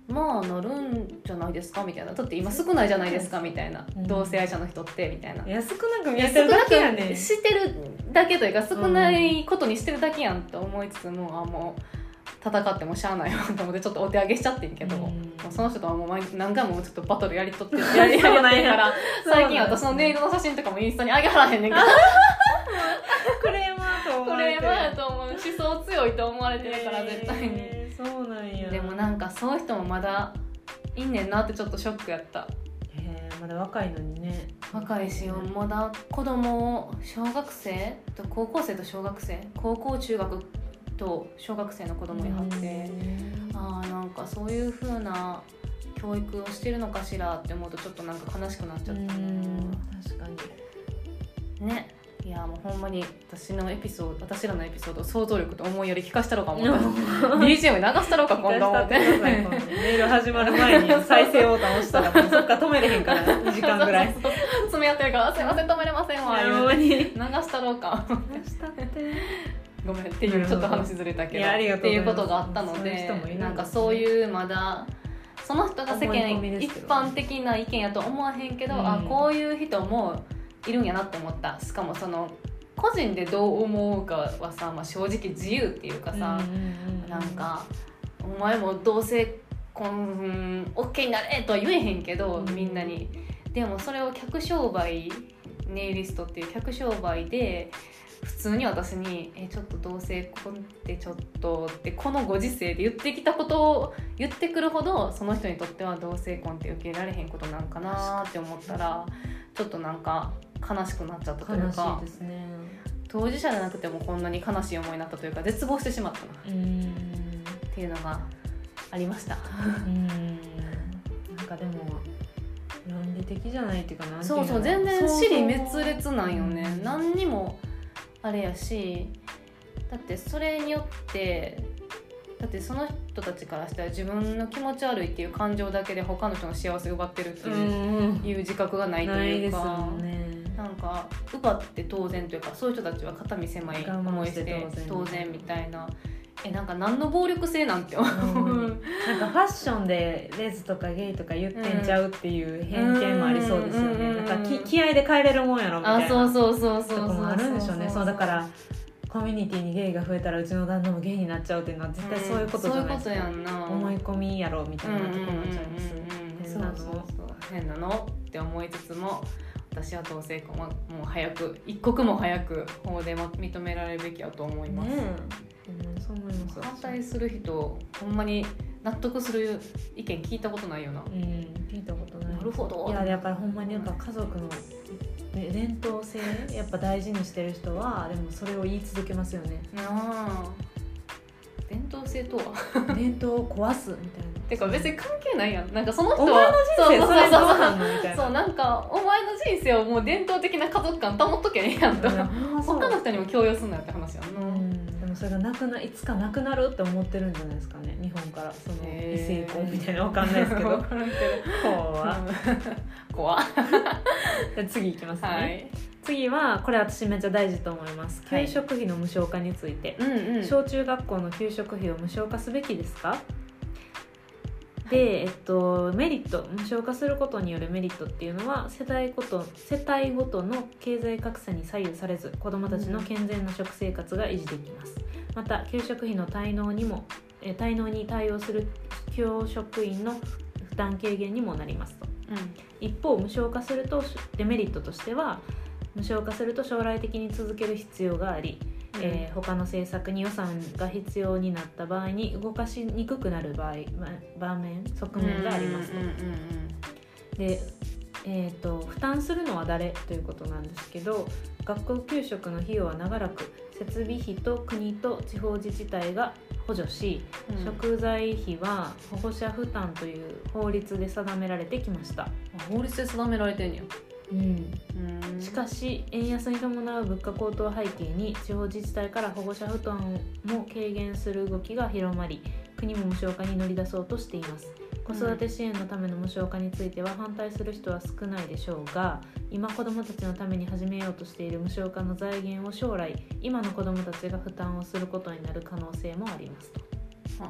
まあなるんじゃないですか？みたいな。だって今少ないじゃないですか？みたいな、うん。同性愛者の人ってみたいな。安くなく見えてるだけやねん。してるだけというか少ないことにしてるだけやんと思いつつも、あもう戦ってもしゃあないわと思ってちょっとお手上げしちゃってんけど、うん。その人とはもう毎何回もちょっとバトルやりとって やりやりとってるから最近私のネイルの写真とかもインスタに上げはらへんねんけど。クレーマーと思これわれてる。はやと思う思想強いと思われてるから絶対に。えーそうなんや。でもなんかそういう人もまだいんねんなってちょっとショックやった。へーまだ若いのにね。若いしまだ子供小学生と高校生と小学生高校中学と小学生の子供にはってあーなんかそういう風な教育をしてるのかしらって思うとちょっとなんか悲しくなっちゃうった。ん確かに。ね。いやもうほんまに私のエピソード私らのエピソード想像力と思いやり聞かしたろうか思った BGM 流したろうか今度思って。メール始まる前に再生ボタン押したらもう そっから止めれへんから2時間ぐらい。詰め合ってるから「すいません止めれませんわ」言うに。流したろうかしたってごめんっていうちょっと話ずれたけどっていうことがあったのでなんかそういうまだその人が世間一般的な意見やと思わへんけど、うんあこういう人もいるんやなって思った。しかもその個人でどう思うかはさ、まあ、正直自由っていうかさ、なんか「お前も同性婚、うん、OK になれ!」とは言えへんけど、うん。みんなに。でもそれを客商売ネイリストっていう客商売で普通に私に「えちょっと同性婚ってちょっと」ってこのご時世で言ってきたことを言ってくるほどその人にとっては同性婚って受け入れられへんことなんかなって思ったらちょっとなんか悲しくなっちゃったというかね。当事者じゃなくてもこんなに悲しい思いになったというか絶望してしまったな。うん。っていうのがありました。うん。なんかでも論理的じゃないっていうかそうそうの全然死に滅裂なんよね、うん。何にもあれやしだってそれによってだってその人たちからしたら自分の気持ち悪いっていう感情だけで他の人の幸せを奪ってるってういう,、自覚がないとないいうかなんか奪って当然というかそういう人たちは肩身狭い思いして当然みたいなえなんか何の暴力性なんて思う、うん。なんかファッションでレズとかゲイとか言ってんちゃうっていう偏見もありそうですよね、うんなんかき気合で変えれるもんやろみたいな。あそうそうそうそうとこもあるんでしょう。ねそうだからそコミュニティにゲイが増えたらうちの旦那もゲイになっちゃうっていうのは絶対そういうことじゃないですか、そういうことやんな思い込みやろみたいなところになっちゃいます、変なのって思いつつも私は同性婚はもう早く一刻も早く法でも認められるべきやと思います、ねそう思います。反対する人ほんまに納得する意見聞いたことないよな。うん聞いたことない。なるほど。いやだからほんまになんか家族のね伝統性やっぱ大事にしてる人は でもそれを言い続けますよね。あ。伝統性とは？伝統を壊すみたいなてか別に関係ないやん。なんかその人お前の人生そうそうそうそう。なんの？みたいな。そうなんかお前の人生をもう伝統的な家族感保っとけねえやんと他の人にも強要すんなよって話やんでもそれがなくないつかなくなるって思ってるんじゃないですかね。日本からその異性婚みたいなわかんないですけど。分からんけど怖怖っ。じゃあ次いきますね、はい。次はこれ私めっちゃ大事と思います。はい。給食費の無償化について、うんうん。小中学校の給食費を無償化すべきですか？で、えっと、メリット無償化することによるメリットっていうのは世帯ごと世帯ごとの経済格差に左右されず子どもたちの健全な食生活が維持できます。また給食費の滞納にもえ滞納に対応する教職員の負担軽減にもなりますと。一方無償化するとデメリットとしては無償化すると将来的に続ける必要があり、えー他の政策に予算が必要になった場合に動かしにくくなる場合、ま場面側面がありますと。で、えー、と負担するのは誰ということなんですけど学校給食の費用は長らく設備費と国と地方自治体が補助し、うん食材費は保護者負担という法律で定められてきました。あ法律で定められてんねやうん。しかし円安に伴う物価高騰を背景に地方自治体から保護者負担も軽減する動きが広まり国も無償化に乗り出そうとしています。子育て支援のための無償化については反対する人は少ないでしょうが今子どもたちのために始めようとしている無償化の財源を将来今の子どもたちが負担をすることになる可能性もありますと。は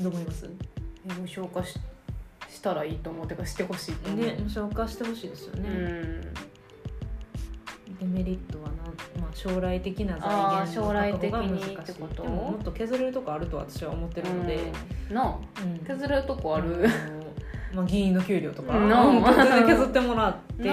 どう思います？あ無償化ししたらいいと思う。てかしてほしいと思う、ね無償化してほしいですようね、ん。デメリットはなん、まあ、将来的な財源将来的にってこと？でももっと削れるとこあると私は思ってるので、うん。な削れるとこある、のまあ、議員の給料とか、削ってもらって。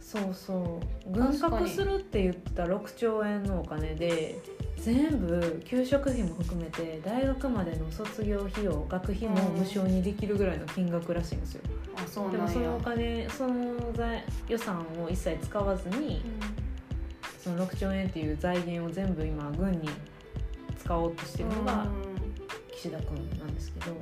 そうそう。軍拡するって言ってた6兆円のお金で全部給食費も含めて大学までの卒業費用学費も無償にできるぐらいの金額らしいんですよ、あそうでもそのお金その財予算を一切使わずにその6兆円っていう財源を全部今軍に使おうとしてるのが岸田君なんですけど、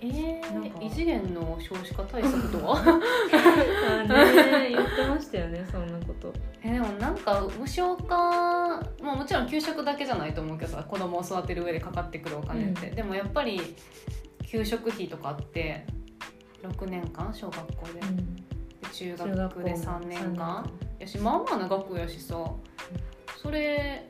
えー、異次元の少子化対策とは？あね言ってましたよねそんなこと。えでもなんか無償化、まあ、もちろん給食だけじゃないと思うけどさ子供を育てる上でかかってくるお金って、うん。でもやっぱり給食費とかって6年間？小学校で,、で中中学で3年間？やしまあまあな学校やしさ。それ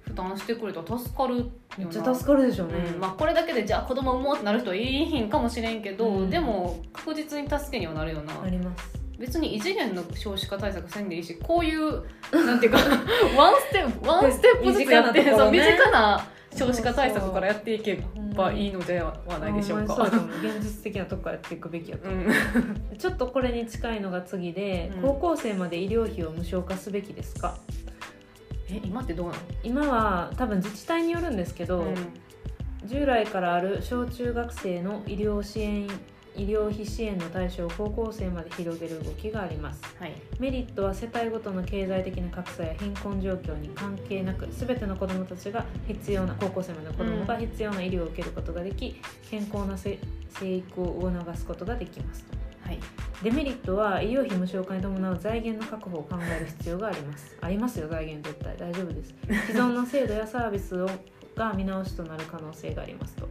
負担してくれたら助かるよなめっちゃ助かるでしょうね、うんまあ、これだけでじゃあ子供産もうってなる人はいいひんかもしれんけど、うん。でも確実に助けにはなるよな。あります。別に異次元の少子化対策せんでいいしこういうなんていうかワンステップワンステップずつやってね。そう身近な少子化対策からやっていけばうんいいのではないでしょうか。うう現実的なとこからやっていくべきやと思う、うん、ちょっとこれに近いのが次で、うん。高校生まで医療費を無償化すべきですか？え今ってどうな今は多分自治体によるんですけど、の、従来からある小中学生の医療支援医療費支援の対象を高校生まで広げる動きがあります。はい。メリットは世帯ごとの経済的な格差や貧困状況に関係なく全ての子どもたちが必要な高校生までの子どもが必要な医療を受けることができ、健康なせ生育を促すことができますはい。デメリットは医療費無償化に伴う財源の確保を考える必要があります。ありますよ財源絶対。大丈夫です。既存の制度やサービスをが見直しとなる可能性がありますと。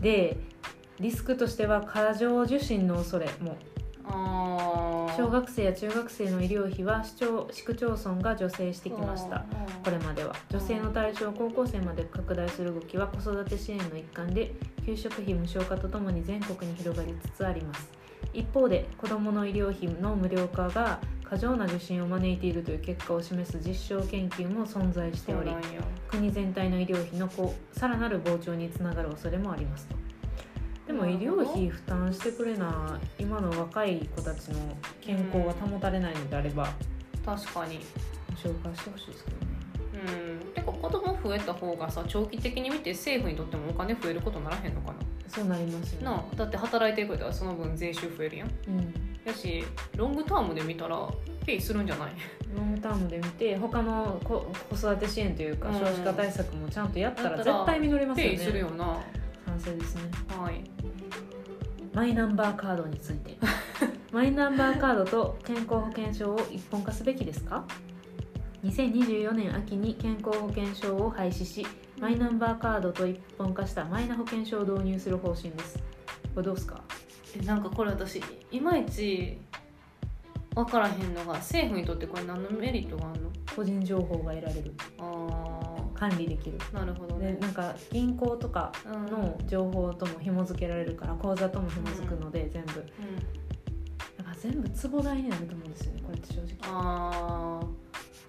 でリスクとしては過剰受診の恐れも。小学生や中学生の医療費は市町市区町村が助成してきました。これまでは。女性の対象を高校生まで拡大する動きは子育て支援の一環で給食費無償化とともに全国に広がりつつあります一方で子どもの医療費の無料化が過剰な受診を招いているという結果を示す実証研究も存在しており国全体の医療費のこうさらなる膨張につながる恐れもありますと。でも医療費負担してくれな今の若い子たちの健康が保たれないのであれば確かに。無償化してほしいですけどね。うん子供増えた方がさ長期的に見て政府にとってもお金増えることならへんのかな？そうなりますよね。なあだって働いてくれたらその分税収増えるやん。うん。やしロングタームで見たらペイするんじゃない？ロングタームで見て他の子子育て支援というかうん。少子化対策もちゃんとやったら絶対実りますよペイするねよな。賛成ですね。はい。マイナンバーカードについて。マイナンバーカードと健康保険証を一本化すべきですか？2024年秋に健康保険証を廃止しマイナンバーカードと一本化したマイナ保険証を導入する方針です。これどうですか？えなんかこれ私いまいち分からへんのが政府にとってこれ何のメリットがあるの？個人情報が得られる。あ管理できる。あなるほどね。でなんか銀行とかうん。の情報とも紐付けられるから口座とも紐付くので全部。うん。だから全部壺代になると思うんですよねこれって正直。ああ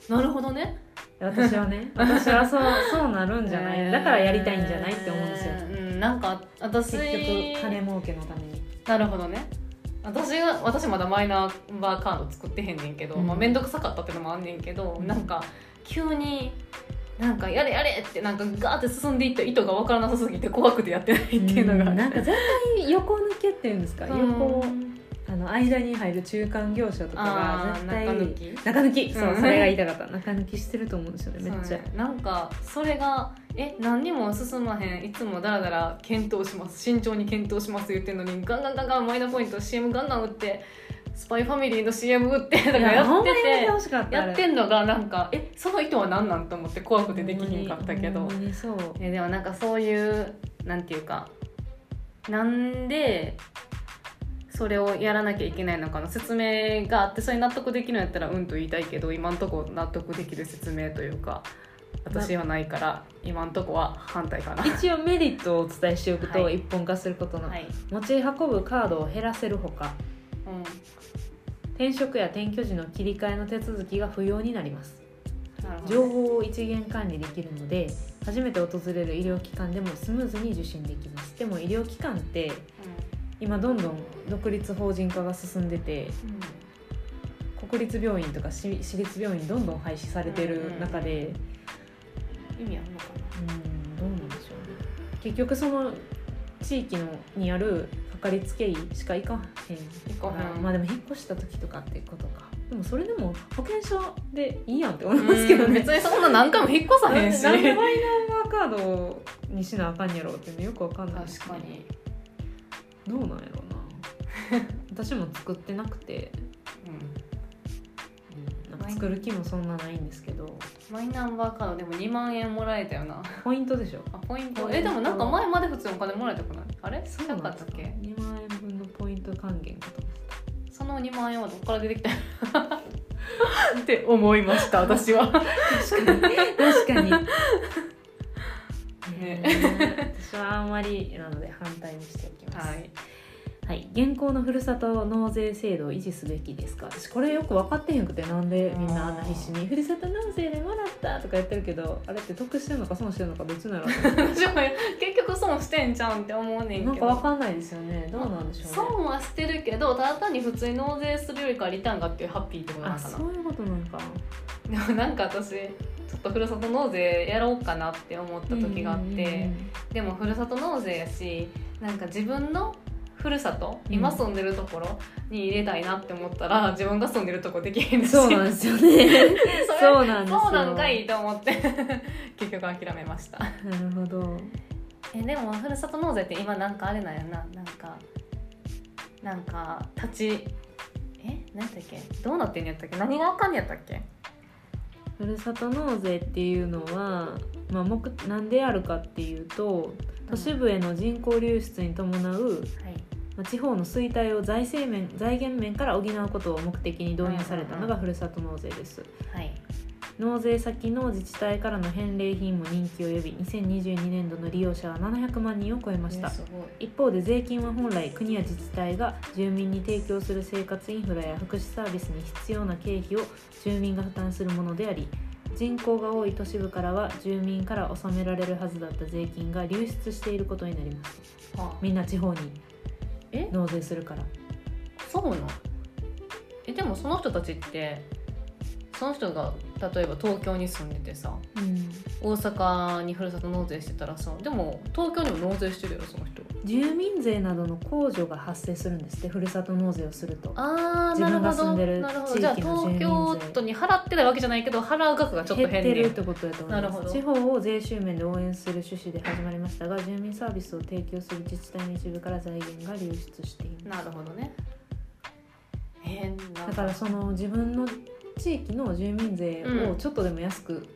なるほどね。私はね 私はそうそうなるんじゃない。だからやりたいんじゃないって思うんですよ。うんなんか私結局金儲けのために。なるほどね。私が私まだマイナンバーカード作ってへんねんけど、うん。まあ、面倒くさかったってのもあんねんけど、うん。なんか急になんかやれやれってなんかガーって進んでいった意図が分からなさすぎて怖くてやってないっていうのが、うんなんか絶対横抜けっていうんですか？横うんあの間に入る中間業者とかが絶対中抜き？中抜き。そううんそれが言いたかった。中抜きしてると思うんですよねめっちゃ。ね。なんかそれがえ何にも進まへん。いつもだらだら検討します。慎重に検討します言ってんのにガンガンガンガンマイナポイント CM ガンガン打ってスパイファミリーの CM 打ってとかいややっててやってんのがなんかえその意図は何なんと思って怖くてできひんかったけど。そう。えでもなんかそういうなんていうかなんでそれをやらなきゃいけないのかの説明があってそれに納得できるんやったらうんと言いたいけど今んとこ納得できる説明というか私はないから今んとこは反対かな。一応メリットをお伝えしておくと、はい。一本化することの、はい、持ち運ぶカードを減らせるほかうん。転職や転居時の切り替えの手続きが不要になります。情報を一元管理できるので初めて訪れる医療機関でもスムーズに受診できます。でも医療機関って今どんどん独立法人化が進んでてうん国立病院とか私私立病院どんどん廃止されてる中で意味あるのかうんどうなんでしょうね。結局その地域のにあるかかりつけ医しか行かへん。行かまあでも引っ越した時とかってことか。でもそれでも保険証でいいやんって思いなますけどね。うん別にそんな何回も引っ越さへんしなんでマイナンバーカードにしなあかんやろうっていうのよくわかんないです確かに、どうなんやろうな。私も作ってなくて、うん。なんか作る気もそんなないんですけど。マイナンバーカードでも2万円もらえたよな。ポイントでしょ。あポイント。ポイント。えでもなんか前まで普通にお金もらえたくない？あれ？そうなかかったっけ？2万円分のポイント還元かと思ってその2万円はどっから出てきた？って思いました私は。た確かに。確かに。ね。ね私はあんまりなので反対にしておきます。はい。はい、現行のふるさと納税制度を維持すべきですか？私これよく分かってへんくてなんでみんなあんな必死に「ふるさと納税でもらった」とかやってるけどあれって得してるのか損してるのかどっちなの 結局損してんじゃんって思うねんなんか分けどかんないですよね。どうなんでしょうね。損はしてるけどただ単に普通に納税するよりかはリターンがあってハッピーってことなあのかな。そういうことなんか。でもなんか私ちょっとふるさと納税やろうかなって思った時があって、でもふるさと納税やしなんか自分のふるさと、うん。今住んでるところに入れたいなって思ったら自分が住んでるとこできへんし。そうなんですよね。そうなんですよ。そうなんかいと思って 結局諦めました。なるほど。えでもふるさと納税って今なんかあれなんやな。なんかなんか立ちえ何だっけ？どうなってんやったっけ？何があかんやったっけ？ふるさと納税っていうのは、まあ、目なんであるかっていうと都市部への人口流出に伴うはい。まあ地方の衰退を財政面財源面から補うことを目的に導入されたのがふるさと納税です。はい納税先の自治体からの返礼品も人気を呼び2022年度の利用者は700万人を超えました。一方で税金は本来国や自治体が住民に提供する生活インフラや福祉サービスに必要な経費を住民が負担するものであり人口が多い都市部からは住民から納められるはずだった税金が流出していることになります。あ。みんな地方にえ？納税するから。そうなんえでもその人たちってその人が例えば東京に住んでてさうん。大阪にふるさと納税してたらさでも東京にも納税してるよその人。住民税などの控除が発生するんですってふるさと納税をすると。あ自分が住んでるなるほど。地じゃあ東京都に払ってないわけじゃないけど払う額がちょっと減ってるってことだと思いまなるほど。す地方を税収面で応援する趣旨で始まりましたが住民サービスを提供する自治体の一部から財源が流出しています。なるほどね。変なだからその自分の地域の住民税をちょっとでも安く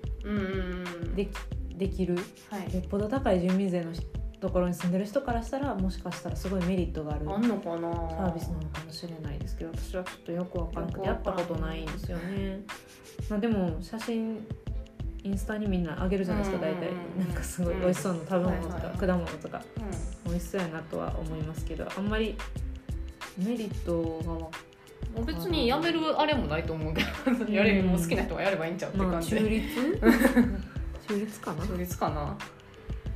でき,、できる。はい。よっぽど高い住民税のところに住んでる人からしたらもしかしたらすごいメリットがあるあんのかな？サービスなのかもしれないですけど私はちょっとよくわからなくてやったことないんですよね、まあ、でも写真インスタにみんなあげるじゃないですか大体。なんかすごい美味しそうな食べ物とか果物とか。う美味しそうやなとは思いますけどあんまりメリットが別にやめるあれもないと思うけどやれもう好きな人がやればいいんちゃうってまあ感じで。中立？中立かな？中立かな。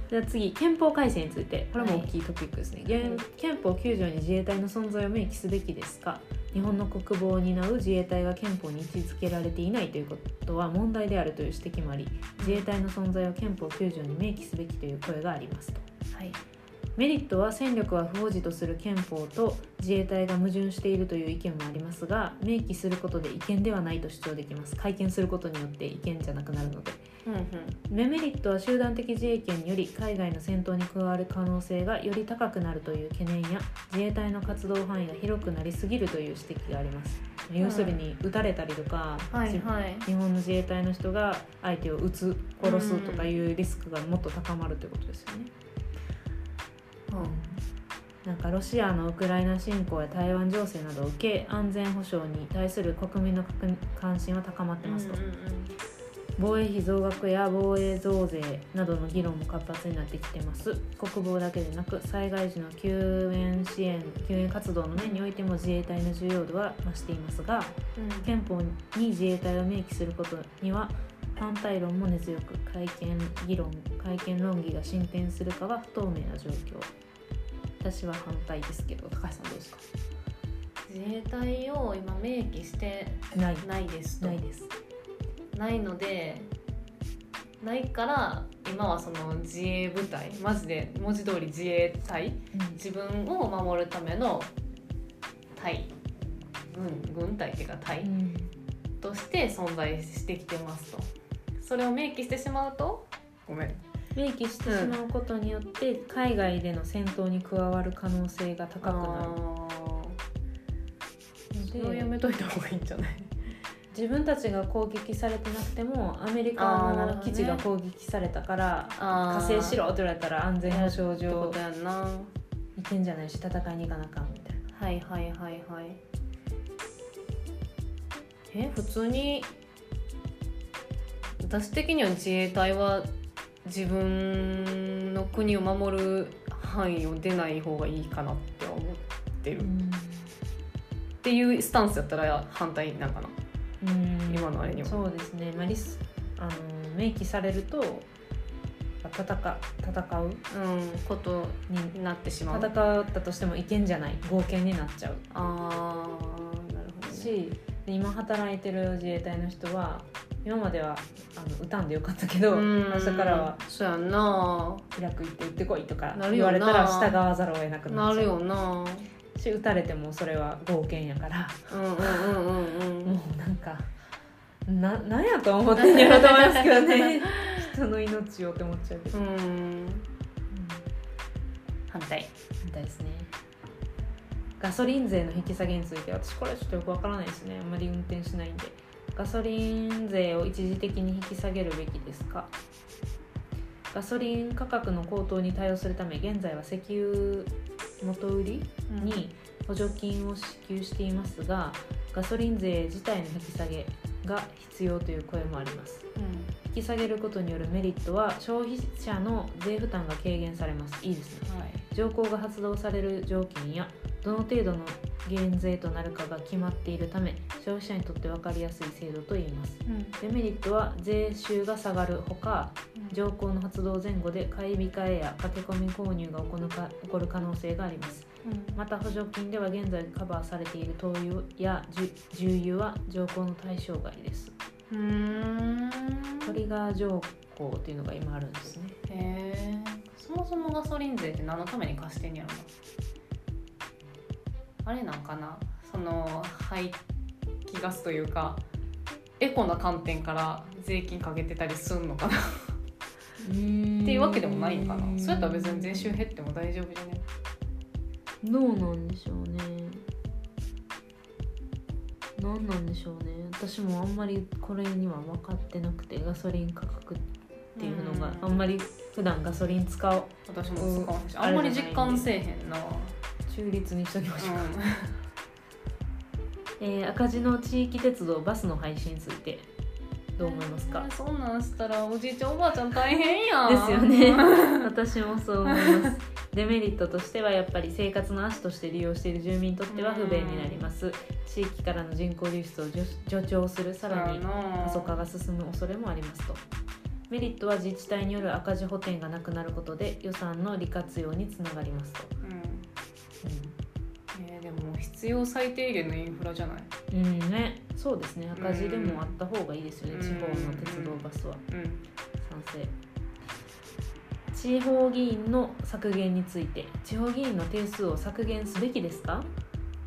じゃあ次憲法改正について。これもはい大きいトピックですね、現憲法9条に自衛隊の存在を明記すべきですか？日本の国防を担う自衛隊が憲法に位置づけられていないということは問題であるという指摘もあり自衛隊の存在を憲法9条に明記すべきという声がありますと。はいメリットは戦力は不保持とする憲法と自衛隊が矛盾しているという意見もありますが明記することで違憲ではないと主張できます。改憲することによって違憲じゃなくなるので。うんうん。デメリットは集団的自衛権により海外の戦闘に加わる可能性がより高くなるという懸念や自衛隊の活動範囲が広くなりすぎるという指摘があります、要するに撃たれたりとか、はいはい。日本の自衛隊の人が相手を撃つ殺すとかいうリスクがもっと高まるということですよね、なんかロシアのウクライナ侵攻や台湾情勢などを受け安全保障に対する国民の関心は高まってますと、防衛費増額や防衛増税などの議論も活発になってきてます。国防だけでなく災害時の救援支援救援活動の面においても自衛隊の重要度は増していますがうん。憲法に自衛隊を明記することには反対論も根強く会見議論会見論議が進展するかは不透明な状況。私は反対ですけど高橋さんどうですか？自衛隊を今明記してない。ないです。とないです。ないのでないから今はその自衛部隊マジで文字通り自衛隊自分を守るための隊。軍軍隊っていうか隊うん。として存在してきてますとそれを明記してしまうと？ごめん。明記してしまうことによって海外での戦闘に加わる可能性が高くなる。それはやめといた方がいいんじゃない？自分たちが攻撃されてなくてもアメリカの基地が攻撃されたからあ加勢しろって言われたら安全保障上。いけんじゃないし戦いに行かなあかんみたいな。はいはいはいはい。え普通に私的には自衛隊は自分の国を守る範囲を出ない方がいいかなって思ってる、っていうスタンスやったら反対なんかな。うん。今のあれには。そうですね、まあ、リスあの明記されると戦戦う。うんことになってしまう。戦ったとしてもいけんじゃない。合憲になっちゃう。あーなるほど、ね、しで今働いてる自衛隊の人は今まではあの撃たんでよかったけどうん。明日からはそうやんな。イラク行って撃ってこいとか言われたら従わざるを得なくなっちゃう。なるよな。し撃たれてもそれは合憲やから。うんうんうんうんうん。もうなんかななんやと思ってんやろと思いますけどね。人の命をって思っちゃうけど、うん。うん。反対。みたいですねガソリン税の引き下げについて私これちょっとよくわからないですね。あんまり運転しないんで。ガソリン税を一時的に引き下げるべきですか？ガソリン価格の高騰に対応するため現在は石油元売りに補助金を支給していますがガソリン税自体の引き下げが必要という声もあります。引き下げることによるメリットは消費者の税負担が軽減されます。いいですね。はい。条項が発動される条件やどの程度の減税となるかが決まっているため消費者にとって分かりやすい制度と言えます。デメリットは税収が下がるほか条項の発動前後で買い控えや駆け込み購入が起こる可能性があります。また補助金では現在カバーされている灯油や重重油は条項の対象外です。トリガー条項っていうのが今あるんですね。そもそもガソリン税って何のために貸してんやろなあれなんかな？その排気ガスというかエコな観点から税金かけてたりすんのかな？っていうわけでもないんかな？そうやったら別に税収減っても大丈夫じゃね？どうなんでしょうね。何なんでしょうね。私もあんまりこれには分かってなくてガソリン価格っていうのがあんまり普段ガソリン使おう。私も使わへんしうんあんまり実感せえへんな中立にしときましょう、う えー赤字の地域鉄道バスの廃止についてどう思いますか、んそんなんしたらおじいちゃんおばあちゃん大変やん。ですよね。私もそう思います。デメリットとしてはやっぱり生活の足として利用している住民にとっては不便になります。地域からの人口流出を助助長するさらに過疎化が進む恐れもありますと。メリットは自治体による赤字補填がなくなることで予算の利活用につながりますと、うんえーでも必要最低限のインフラじゃない？うん、うんね。そうですね。赤字でもあった方がいいですよね、うん。地方の鉄道バスは。うん。賛成。地方議員の削減について。地方議員の定数を削減すべきですか？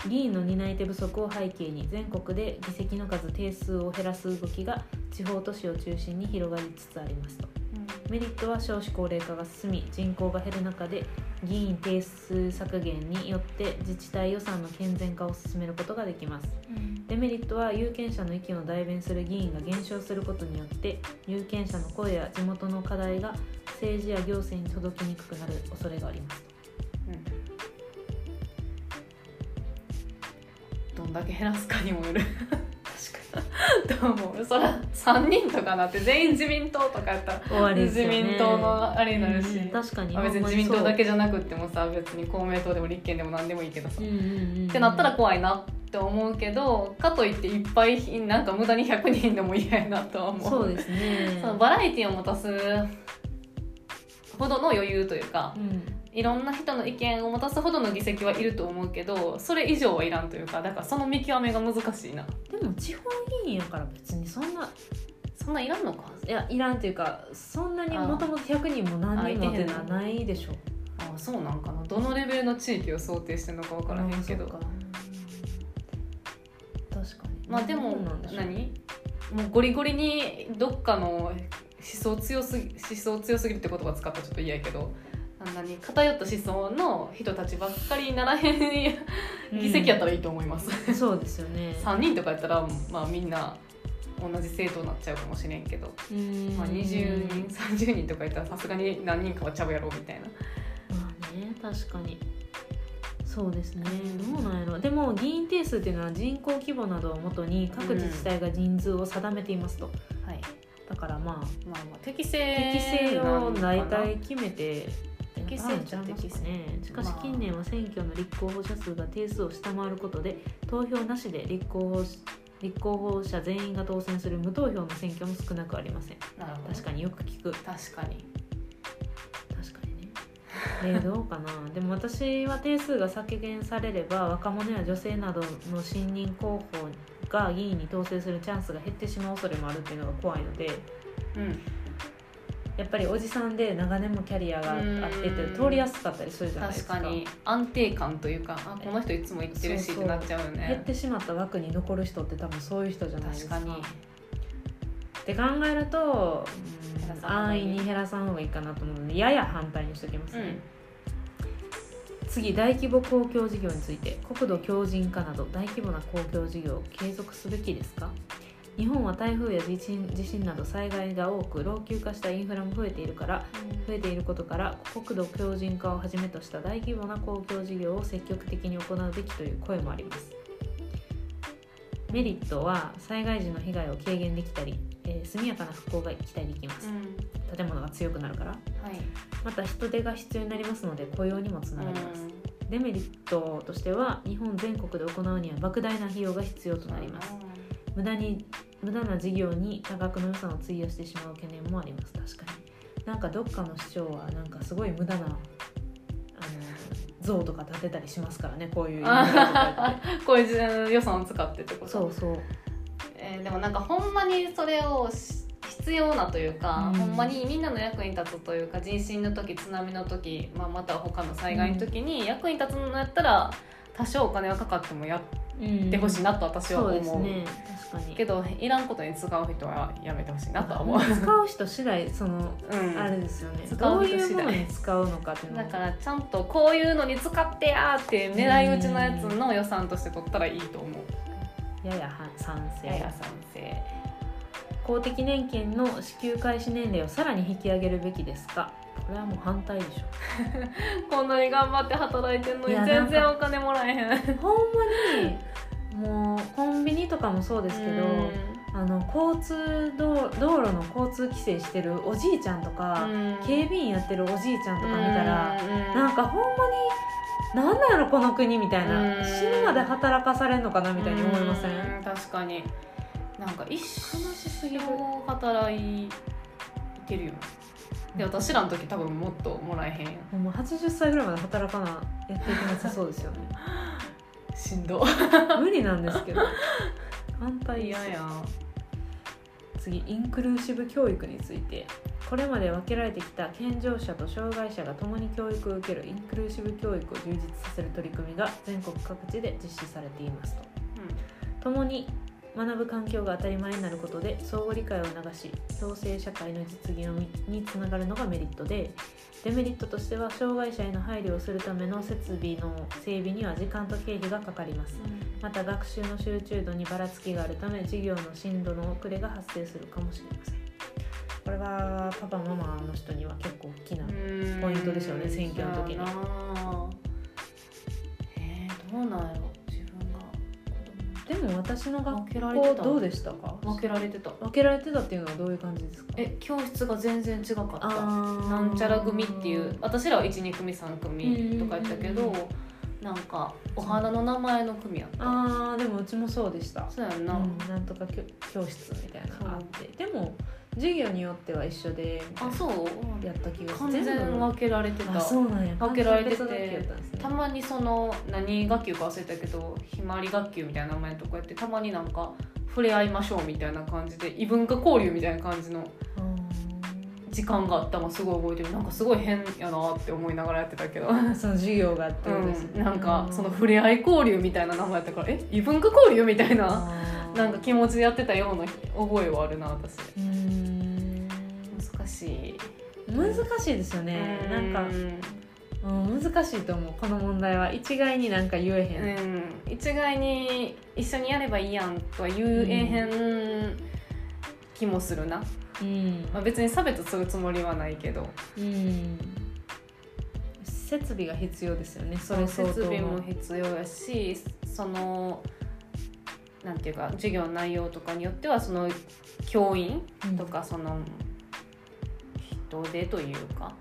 議員の担い手不足を背景に全国で議席の数定数を減らす動きが地方都市を中心に広がりつつありますとメリットは少子高齢化が進み人口が減る中で議員定数削減によって自治体予算の健全化を進めることができます。デメリットは有権者の意見を代弁する議員が減少することによって有権者の声や地元の課題が政治や行政に届きにくくなる恐れがあります。どんだけ減らすかにもよる確かに。どう思う？そら3人とかなって全員自民党とかやったら終わりね。自民党のあれになるし、うん確かに。まあ別に自民党だけじゃなくってもさ別に公明党でも立憲でも何でもいいけどさ、うんうんうん。ってなったら怖いなって思うけどかといっていっぱいなんか無駄に100人でも嫌やなとは思う。そうですね。そのバラエティを持たすほどの余裕というかうんいろんな人の意見を持たすほどの議席はいると思うけどそれ以上はいらんというかだからその見極めが難しいなでも地方議員やから別にそんなそんないらんのかいやいらんっていうかそんなにもともと100人も何人もっていうのはないでしょああそうなんかなどのレベルの地域を想定してるのか分からへんけどあそうか確かにまあでもそうなんでう何もうゴリゴリにどっかの思想強すぎ思想強すぎるって言葉使ったらちょっと嫌やけどあんなに偏った思想の人たちばっかりにならへん議席やったらいいと思います、そうですよね。3人とかやったら、まあ、みんな同じ政党になっちゃうかもしれんけど、うん。まあ、20人30人とかやったらさすがに何人かはちゃうやろうみたいな。まあね確かに。そうですね。どうなんやろ。でも議員定数っていうのは人口規模などをもとに各自治体が人数を定めていますと、はいだからまあまあまあ適正適正を大体決めて適正っちゃ適正ね。しかしまあ近年は選挙の立候補者数が定数を下回ることで投票なしで立候補し立候補者全員が当選する無投票の選挙も少なくありません。なるほど。確かによく聞く。確かに。確かにね。えーどうかな。でも私は定数が削減されれば若者や女性などの新任候補が議員に当選するチャンスが減ってしまう恐れもあるっていうのが怖いのでうん。やっぱりおじさんで長年もキャリアがあっててうん通りやすかったりするじゃないですか。確かに。安定感というかあこの人いつも言ってるしってなっちゃうよ減っねてしまった枠に残る人って多分そういう人じゃないですか。確かに。って考えると、安易に減らさん方がいいかなと思うのでやや反対にしときますね、次大規模公共事業について国土強靭化など大規模な公共事業を継続すべきですか？日本は台風や地震地震など災害が多く老朽化したインフラも増えているから増えていることから国土強靭化をはじめとした大規模な公共事業を積極的に行うべきという声もありますメリットは災害時の被害を軽減できたり、えー速やかな復興が期待できます。うん。建物が強くなるから。はい。また人手が必要になりますので雇用にもつながります、デメリットとしては日本全国で行うには莫大な費用が必要となります。無駄に無駄な事業に多額の予算を費やしてしまう懸念もあります。確かに。なんかどっかの市長はなんかすごい無駄な像とか建てたりしますからねこういう こういう予算を使ってってこと。そうそう。ええーでもなんかほんまにそれをし必要なというか、うん。ほんまにみんなの役に立つというか地震の時津波の時、まあ、または他の災害の時に役に立つのやったら多少お金はかかってもやってほしいなと私はそう。思う,、ですね。確かに。けどいらんことに使う人はやめてほしいなとは思う、使う人次第その、うん、あれですよね。使どうう人次第。いうものに使うのかっていうのだからちゃんとこういうのに使ってやーって狙い撃ちのやつの予算として取ったらいいと思う。ややは賛成。やや賛成。公的年金の支給開始年齢をさらに引き上げるべきですか？これはもう反対でしこんなに頑張って働いてんのに全然お金もらえへん。ょほんまにもうコンビニとかもそうですけど、あの交通道道路の交通規制してるおじいちゃんとか、警備員やってるおじいちゃんとか見たら、なんかほんまになんなんやろこの国みたいな、うん。死ぬまで働かされんのかなみたいに思いません、うん確かに。なんか一生悲しすぎる。働いてるよで私らの時多分もっともらえへんやんもう80歳ぐらいまで働かなやっていけなさそうですよね。しんど。無理なんですけど。反対嫌や。次インクルーシブ教育について。これまで分けられてきた健常者と障害者が共に教育を受けるインクルーシブ教育を充実させる取り組みが全国各地で実施されていますと。共に学ぶ環境が当たり前になることで相互理解を促し共生社会の実現につながるのがメリットでデメリットとしては障害者への配慮をするための設備の整備には時間と経費がかかります。また学習の集中度にばらつきがあるため授業の進度の遅れが発生するかもしれません。これはパパママの人には結構大きなうん。ポイントですよね選挙の時に。えー、どうなんやろでも私の学分けられてた校どうでしたか？分けられてた。分けられてたっていうのはどういう感じですか？え教室が全然違かった。なんちゃら組っていう私らは12組3組とかやったけどうんなんかお花の名前の組やった。あーでもうちもそうでした。そうやんな、うん、なんとか教教室みたいなのがあって。でも授業によっては一緒であそう？やった気がす完る全分けられてた。あそうなんや。分けられててね。たまにその何学級か忘れたけどひまわり学級みたいな名前のとこやってたまになんか触れ合いましょうみたいな感じで異文化交流みたいな感じの時間があったのすごい覚えてる。なんかすごい変やなって思いながらやってたけど、その授業があってうん、なんかうその触れ合い交流みたいな名前やったからえ異文化交流みたいななんか気持ちでやってたような覚えはあるな私。難しい。難しいですよね。なんか、うん、難しいと思うこの問題は。一概になんか言えへん、うん。一概に一緒にやればいいやんとは言えへん気もするな、うん。まあ、別に差別するつもりはないけど。うん。設備が必要ですよね。それ設備もの必要やしそのなんていうか授業の内容とかによってはその教員とかその人手というか、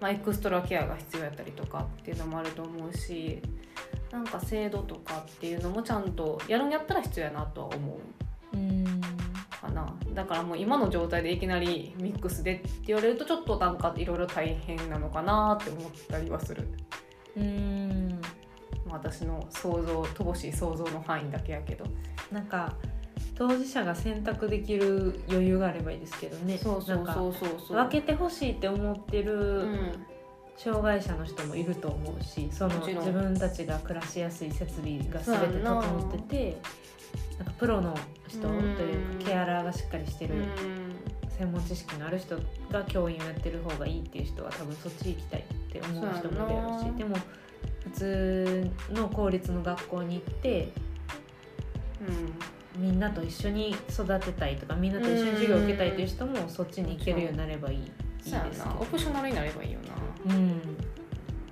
まあ、エクストラケアが必要やったりとかっていうのもあると思うしなんか制度とかっていうのもちゃんとやるんやったら必要やなとは思う。うんかな。だからもう今の状態でいきなりミックスでって言われるとちょっとなんかいろいろ大変なのかなって思ったりはする。うん。まあ私の想像乏しい想像の範囲だけやけど。なんか当事者が選択できる余裕があればいいですけどね。そうそうそうそうそう。分けてほしいって思ってうるん。障害者の人もいると思うしその自分たちが暮らしやすい設備が全て整っててなんかプロの人といううんかケアラーがしっかりしてるうん。専門知識のある人が教員をやってる方がいいっていう人は多分そっち行きたいって思う人もいるしでも普通の公立の学校に行ってみんなと一緒に育てたいとかみんなと一緒に授業を受けたいという人もそっちに行けるようになればいいいいですけな。オプショナルになればいいよな。どうん。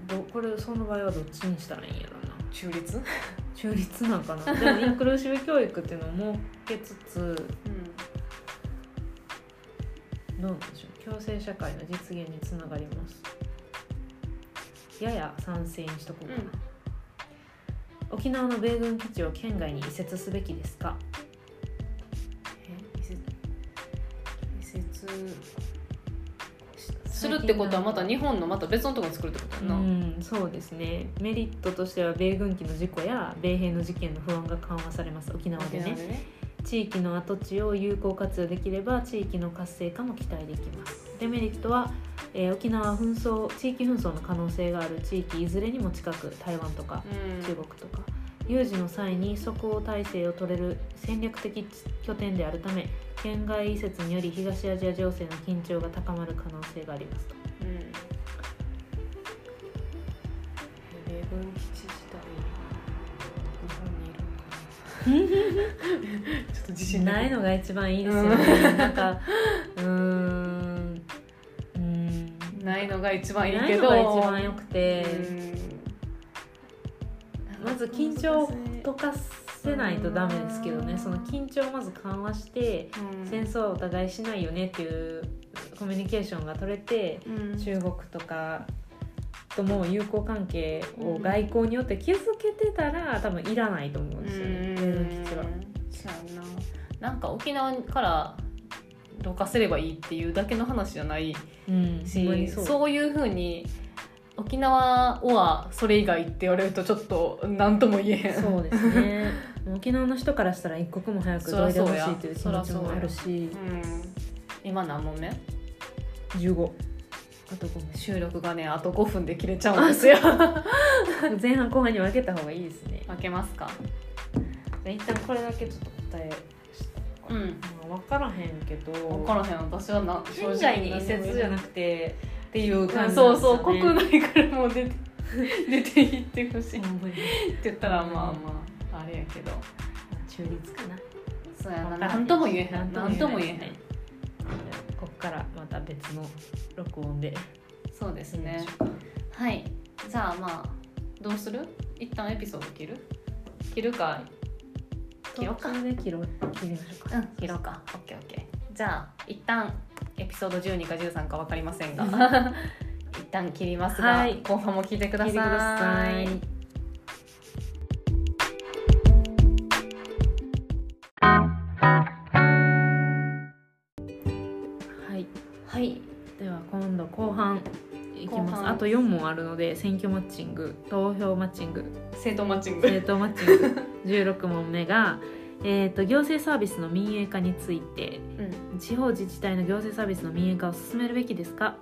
どこれその場合はどっちにしたらいいんやろな。中立？中立なんかな。でもインクルーシブ教育っていうのを設けつつどうなんでしょう。共生社会の実現につながります。やや賛成にしとこうかな、うん。沖縄の米軍基地を県外に移設すべきですか？え移設移設するってことはまた日本のまた別のところに作るってことやな、うん。そうですね。メリットとしては米軍機の事故や米兵の事件の不安が緩和されます沖縄でね。ね地域の跡地を有効活用できれば地域の活性化も期待できます。デメリットは、えー沖縄は紛争地域紛争の可能性がある地域いずれにも近く台湾とか中国とか有事の際に即応体制を取れる戦略的拠点であるため県外移設により東アジア情勢の緊張が高まる可能性がありますと。うん米軍基地自体日本にいるのかな。ちょっと自信ないのが一番いいですよね、なんか うーん。うーん。ないのが一番いいないのけどが一番よくて、うんまず緊張を解かせないとダメですけどね。その緊張をまず緩和してうん。戦争はお互いしないよねっていうコミュニケーションが取れてうん。中国とかとも友好関係を外交によって築けてたら多分いらないと思うんですよね。米軍基地は。な。なんか沖縄からどかせればいいっていうだけの話じゃないうん。そうそういうふうに沖縄はそれ以外って言われるとちょっと何とも言えへん。そうですね。沖縄の人からしたら一刻も早くどいてほしいという気持ちもあるし。うん、今何問目？15あと5収録がねあと5分で切れちゃうんですよ。分前半後半に分けた方がいいですね。負けますか。一旦これだけちょっと答えうん。まあ、分からへんけど。分からへん。私はな県外に移設じゃなくてっていう感じそうそう、国内からもう出て 出ていってほしい。って言ったらまあまああれやけど。中立かな。そうやな。何とも言えへん。何何とも言えへん。こっからまた別の録音で。そうですね。はい。じゃあまあどうする？一旦エピソード切る？切るか。切ろう。か切ろうか。うん切ろうか。オッケーオッケー。じゃあ一旦エピソード12か13か分かりませんが。一旦切りますが、はい。後半も聞いてください。聞いてくださいはい。はい。では今度後半いきます。あと4問あるので選挙マッチング投票マッチング。政党マッチング。政党マッチング。16問目が、えー、と行政サービスの民営化についてうん。地方自治体の行政サービスの民営化を進めるべきですか？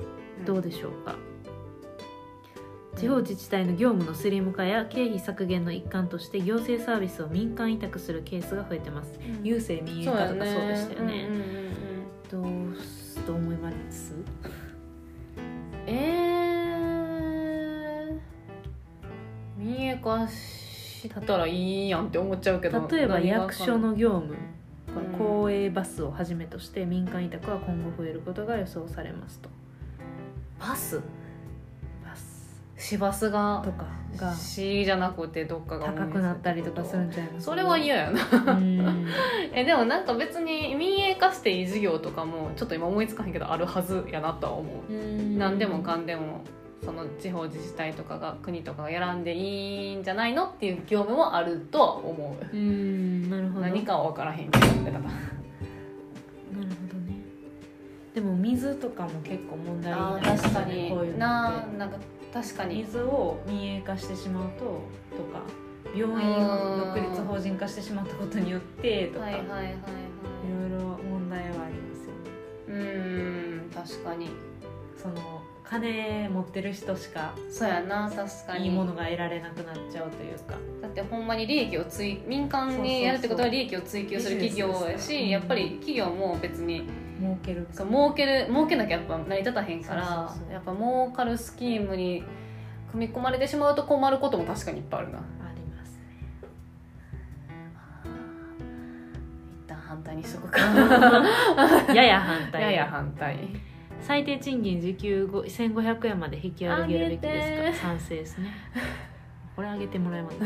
どうでしょうか？地方自治体の業務のスリム化や経費削減の一環として行政サービスを民間委託するケースが増えてます。うん。郵政民営化とかそうでしたよね。うんうんうんうんどうすどう思います？えー、民営化したらいいやんって思っちゃうけど例えば役所の業務うん公営バスをはじめとして民間委託は今後増えることが予想されますと。バス？バス。市バスが？とかが。市じゃなくてどっかが高くなったりとかするんじゃないそれは嫌やな。うん。えでもなんか別に民営化していい事業とかもちょっと今思いつかへんけどあるはずやなとは思う、何でもかんでもその地方自治体とかが国とかがやらんでいいんじゃないのっていう業務もあるとは思う。うんなるほど。何かは分からへんけどなるほどね。でも水とかも結構問題になあります確かに。こういうのななんか確かに。水を民営化してしまうととか病院を独立法人化してしまったことによってとか、いはいはいはいはい。ろいろ問題はありますよね。うーん確かに。その金持ってる人しかそうやな確かに。いいものが得られなくなっちゃうというか。だってほんまに利益をつい民間にやるってことは利益を追求する企業やしやっぱり企業も別に儲けるそう儲ける儲けなきゃやっぱ成り立たへんからやっぱ儲かるスキームに組み込まれてしまうと困ることも確かにいっぱいあるな。ありますね。一旦反対にしとくか。やや反対。やや反対最低賃金時給ご1500円まで引き上げるべきですか？賛成ですね。これ上げてもらえます。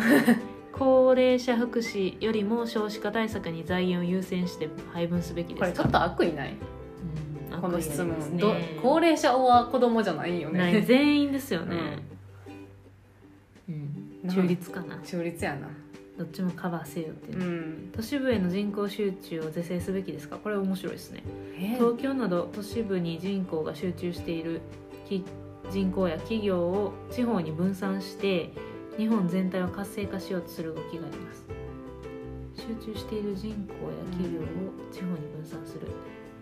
高齢者福祉よりも少子化対策に財源を優先して配分すべきですか？これちょっと悪意ない？うんこの質問。ねど高齢者は子供じゃないよね。全員ですよね、うん。中立かな。中立やなどっちもカバーせよっていう。う、ん。都市部への人口集中を是正すべきですか？これ面白いですね。え？東京など都市部に人口が集中しているき人口や企業を地方に分散して日本全体を活性化しようとする動きがあります。集中している人口や企業を地方に分散する。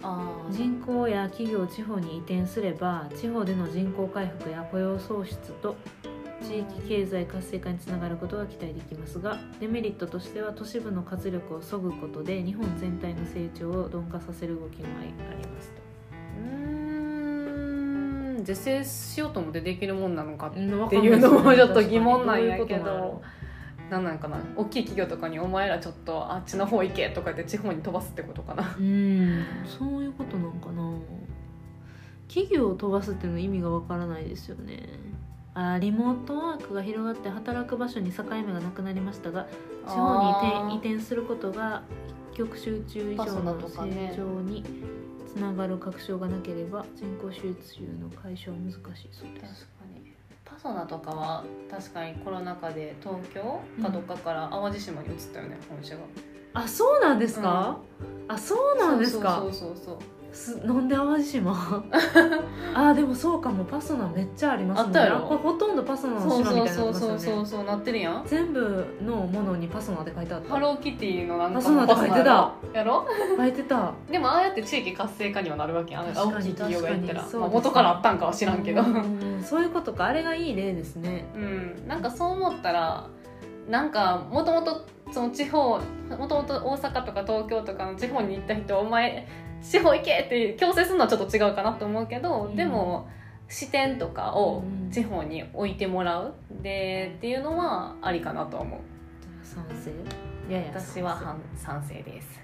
あー。人口や企業を地方に移転すれば地方での人口回復や雇用創出と地域経済活性化につながることが期待できますがデメリットとしては都市部の活力を削ぐことで日本全体の成長を鈍化させる動きもありますと。うーん是正しようと思ってできるもんなのかっていうのも ちょっと疑問なんやけど。どなんなんかな。大きい企業とかに「お前らちょっとあっちの方行け」とか言って地方に飛ばすってことかな。うん。そういうことなんかな。企業を飛ばすっていうの意味がわからないですよねあリモートワークが広がって働く場所に境目がなくなりましたが地方に移転移転することが一極集中以上の成長につながる確証がなければ人口集中の解消は難しいそうです。に。パソナとかは確かにコロナ禍で東京かどっかから淡路島に移ったよね、本社が。あそうなんですか、あそうなんですか？そうそうそうそうすなんで淡路島。あでもそうかもパソナめっちゃありますもんね。あったやろ。これほとんどパソナのそう島みそうたいになってますよね。そうそうそうそうなってるやん全部のものにパソナって書いてあったハローキティのなんかパソナって書いてたやろ書いてたでもああやって地域活性化にはなるわけやんあの確かに大きい企業がやったら、かにそうですね元からあったんかは知らんけどうんそういうことかあれがいい例ですねうん、なんかそう思ったらなんかもともとその地方もともと大阪とか東京とかの地方に行った人お前地方行けって強制するのはちょっと違うかなと思うけど、うん。でも視点とかをうん地方に置いてもらうでっていうのはありかなと思う。賛成？やや私は反賛成です。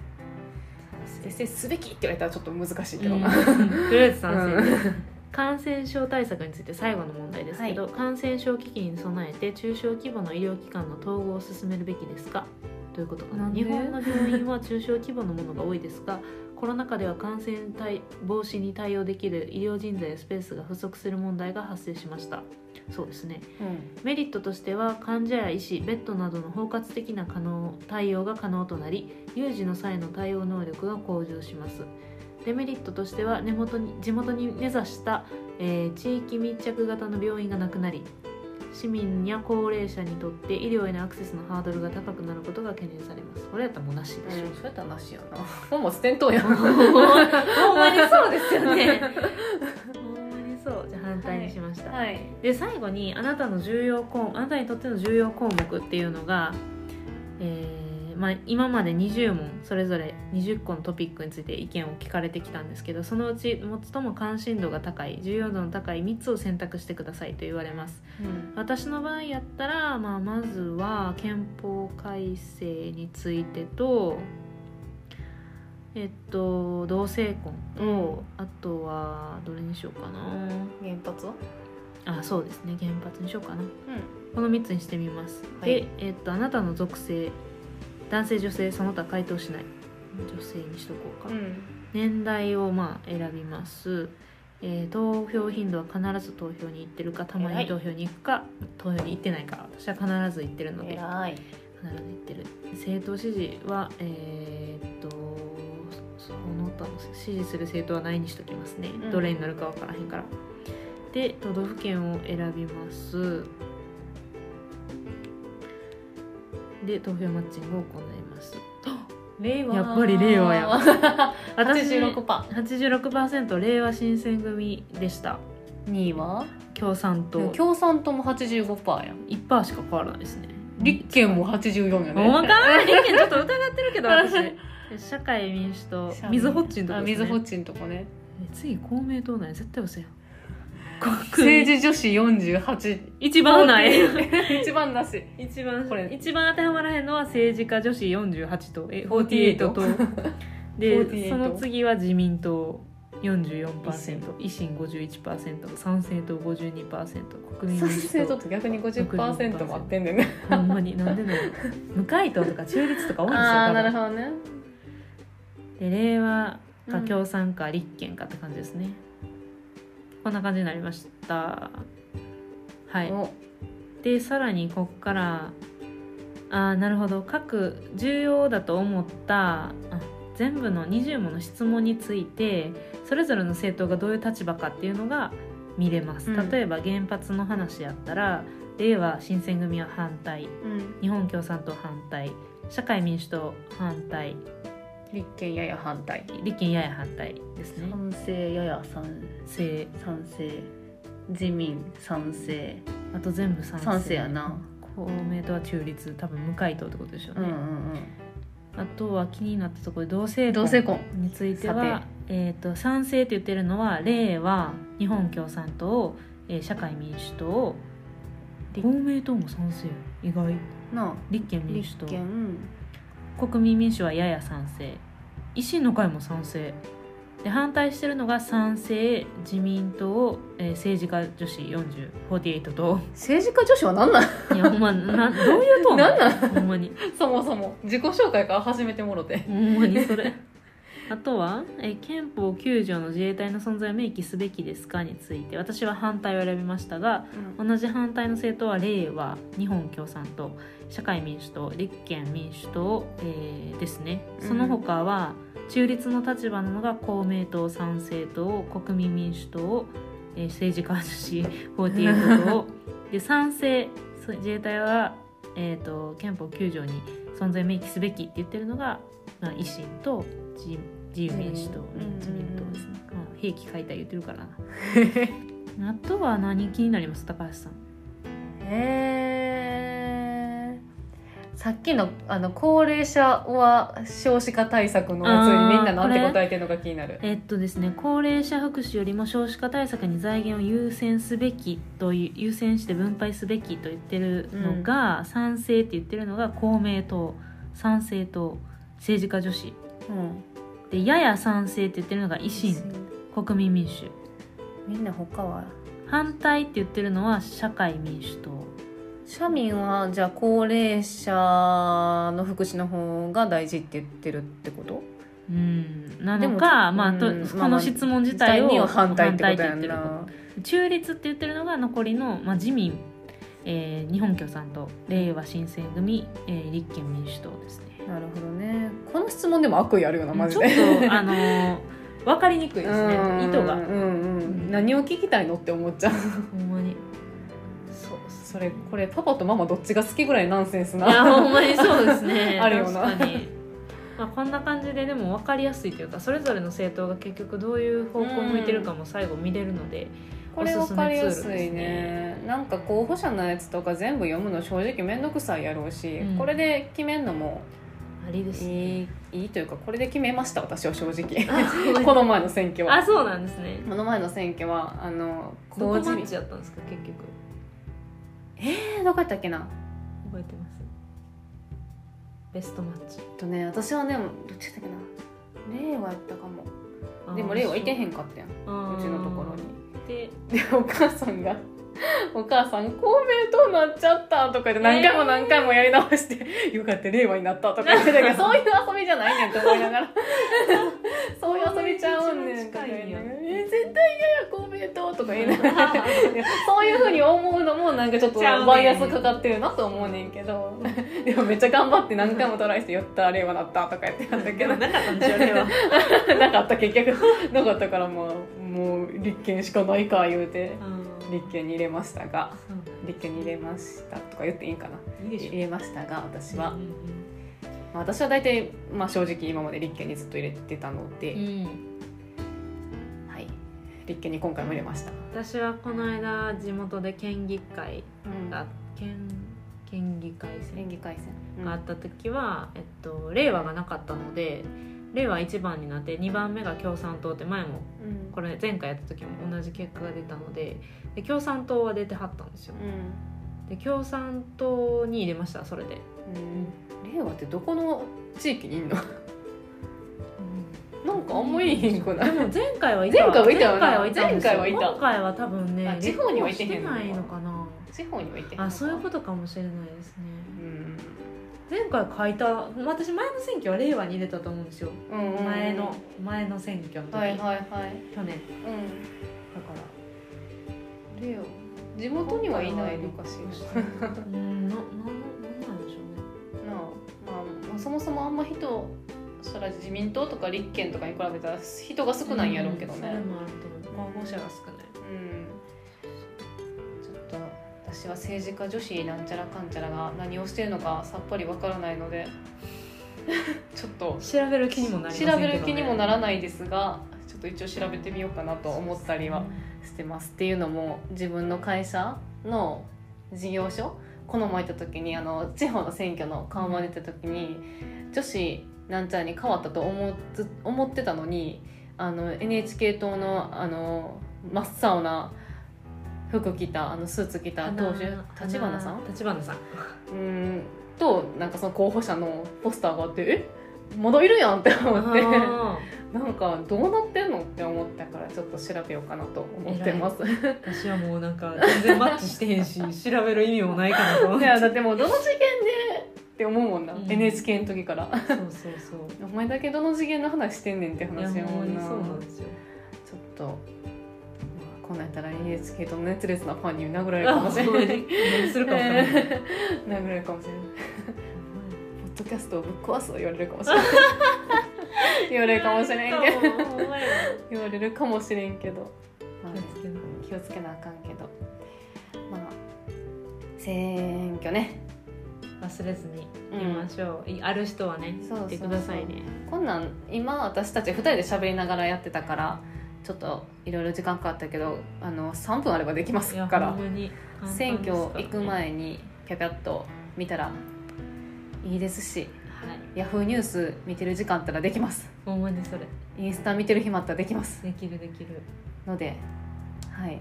是正すべきって言われたらちょっと難しいけど、うん。なとりあえず賛成感染症対策について最後の問題ですけど、感染症危機に備えて中小規模の医療機関の統合を進めるべきですか？ということかな。日本の病院は中小規模のものが多いですがコロナ禍では感染対防止に対応できる医療人材やスペースが不足する問題が発生しました。そうですね。うん。メリットとしては患者や医師ベッドなどの包括的な可能対応が可能となり有事の際の対応能力が向上しますデメリットとしては根元に地元に根ざした、えー地域密着型の病院がなくなり市民や高齢者にとって医療へのアクセスのハードルが高くなることが懸念されます。これやったらもうなしでしょ、うん、そうやったらなしやな。ほんま捨てんとうやん。ほんまにそうですよね。そう。じゃあ反対にしました、はい。で最後にあなたの重要項あなたにとっての重要項目っていうのが、えーまあ、今まで20問それぞれ20個のトピックについて意見を聞かれてきたんですけどそのうち最も関心度が高い重要度の高い3つを選択してくださいと言われます。私の場合やったら、まあ、まずは憲法改正についてとえっと同性婚。と、うん。あとはどれにしようかな。原発？はあそうですね。原発にしようかな。うこの3つにしてみます、はい。で、えっとあなたの属性男性女性その他回答しない。女性にしとこうか、んうん。年代をまあ選びます、えー投票頻度は必ず投票に行ってるかたまに投票に行くか投票に行ってないか私は必ず行ってるので。必ず行ってる。政党支持はえーっとその他の支持する政党はないにしときますね、うん。どれになるか分からへんから。で都道府県を選びますで投票マッチングを行います。令和。やっぱり令和や私86% パ86%令和新選組でした。2位は？共産党。共産党も85%やん。1%しか変わらないですね。立憲も84やね。ほんまか 立憲ちょっと疑ってるけど私。社会民主党。水ホッチンとかね。水ホッチンとこね。え次公明党なんや。絶対嘘やん政治女子48一番ない。一番なし。一番これ。一番当てはまらへんのは政治家女子48とえ48 48と。で48その次は自民党44%維新51%参政党52%国民賛民主党成と逆に50%もあってんねんね。ほんまになんでの無回答とか中立とか多いんですよああなるほどね。で令和かうん。共産か立憲かって感じですね、こんな感じになりました。はい。お。でさらにこっからあーなるほど。各重要だと思ったあ全部の20もの質問についてそれぞれの政党がどういう立場かっていうのが見れます、うん。例えば原発の話やったら令和新選組は反対。うん。日本共産党反対。社会民主党反対。立憲やや反対。立憲やや反対ですね。賛成やや賛せ賛成自民賛成あと全部賛成。賛成やな。公明党は中立多分無回答ってことでしょうね、うんうんあとは気になったところで同性婚同性婚。についてさは、えー、と賛成って言ってるのは令和日本共産党、えー社会民主党公明党も賛成意外。うんなあ。立憲民主党。国民民主はやや賛成。維新の会も賛成で反対してるのが賛成自民党、えー政治家女子4048と。政治家女子は何なん？いやほんまなどういう党なんなん？ほんまに。そもそも。自己紹介から始めてもろて。ほんまにそれあとは、えー憲法9条の自衛隊の存在を明記すべきですかについて私は反対を選びましたが同じ反対の政党は令和日本共産党社会民主党立憲民主党、えーですね。その他は中立の立場なのが公明党参政党国民民主党、えー政治家女子48党 で賛成自衛隊は、えー、と憲法9条に存在を明記すべきって言ってるのが、まあ、維新と自自由民主党、うん自民党ですね、まあ、兵器解体言ってるからなあとは何気になります高橋さん。へえさっきのあの高齢者は少子化対策のやつにみん。ななん。て答えてるのか気になるえっとですね高齢者福祉よりも少子化対策に財源を優先すべきと優先して分配すべきと言ってるのが、賛成って言ってるのが公明党参政党政治家女子うんでやや賛成って言ってるのが維新。国民民主。みんな他は反対って言ってるのは社会民主党。社民はじゃあ高齢者の福祉の方が大事って言ってるってこと？うん。なでものかまあとうんこの質問自体をには反対ってことや反対って言ってる中立って言ってるのが残りの、まあ、自民、えー日本共産党。令和新選組、えー立憲民主党ですねなるほどね。この質問でも悪意あるよなマジちょっでとあの ー分かりにくいですねうん意図が。うんうん何を聞きたいのって思っちゃう。ほんまに。そうそれこれパパとママどっちが好きぐらいナンセンスいやなほんまにそうですね。あるよな。確かに、まあ、こんな感じででも分かりやすいというかそれぞれの政党が結局どういう方向を向いてるかも最後見れるので、これ分かりやすいね。ね。なんか候補者のやつとか全部読むの正直面倒くさいやろうし、うん。これで決めんのもありですね。いいいいというかこれで決めました私は正直。あ この前の選挙は。あそうなんですね。この前の選挙はあのどこマ公示ッチやったんですか結局。えー、どこやったっけな？覚えてます。ベストマッチ。とね私はねどっちやったっけな？令和やったかも。でも令和いてへんかったやん。う。ちのところに。ででお母さんが「お母さん公明党なっちゃった」とか言って何回も何回もやり直して「よかった令和になった」とか言ってたけど。そういう遊びじゃないねんって思いながら。そういう遊びちゃうんねんとか言いながら「え絶対嫌や公明党」とか言いながら。そういうふうに思うのもなんかちょっとバイアスかかってるなと思うねんけど。でもめっちゃ頑張って何回もトライして「やった令和なった」とか言ってたんだけど。なかったんでしょ令和。なかった結局。なかったからまあもう立憲しかないか言うて立憲に入れましたが立憲に入れましたとか言っていいんかな。いい入れましたが私は、うんうんまあ、私は大体、まあ、正直今まで立憲にずっと入れてたので、うん。はい、立憲に今回も入れました、私はこの間地元で県議会うん。が県県議会選。演技改選、があった時は、えっと、令和がなかったので令和1番になって2番目が共産党って前もうん。これ前回やった時も同じ結果が出たのでで共産党は出てはったんですよ。で共産党に入れましたそれで、うん、令和ってどこの地域にいんの？なんかあんまいいへんくない。でも前回はいた。前回はいた前回はいた今回は多分ねあ地方にはいてな。いのかな。地方にはいてあそういうことかもしれないですね。うん。前回書いた私前の選挙は令和に入れたと思うんですよ、うんうんうん。前の前の選挙の時、はいはいはい。去年。うん。だから令和地元にはいないのかしら。うんなななんなんでしょうね。なあ、まあ、まあそもそもあんま人そら自民党とか立憲とかに比べたら人が少ないんやろうけどね。んそれもあると思う。候補者が少ない。うん、ちょっと私は政治家女子なんちゃらかんちゃらが何をしているのかさっぱりわからないのでちょっと 調べる気にもなりませんけど、ね、調べる気にもならないですがちょっと一応調べてみようかなと思ったりはしてます。っていうのも自分の会社の事業所？この前行った時にあの地方の選挙の看板出た時に、女子なんちゃらに変わったと思つ思ってたのにあの NHK 党のあの真っ青な服着たあのスーツ着た党首立花さん？立花さん。うん。となんかその候補者のポスターがあってえ？まだいるやんって思って。あ なんかどうなってんのって思ったからちょっと調べようかなと思ってます。ー私はもうなんか全然マッチしてへんし調べる意味もないかなと思って。いやだってもうどの次元でって思うもんな、うん。NHK の時から。そうそうそう。お前だけどの次元の話してんねんって話やもんな。ほんまにそうなんですよ。ちょっと、まあ、こんなったら NHK と熱烈なファンに殴られるかもしれない。殴られるかもしれないキャストをぶっ壊すと言われるかもしれない言われるかもしれんけど。言われるかもしれんけど、まあ気をつけな気をつけなあかんけど。まあ選挙ね。忘れずに見ましょう、いある人はね言ってくださいね。こんなん今私たち2人で喋りながらやってたからちょっといろいろ時間かかったけどあの3分あればできますから。選挙行く前にピャピャっと見たらいいですしはい。ヤフーニュース見てる時間あったらできます。ほんまにそれ。インスタ見てる暇あったらできます。できるできる。のではい。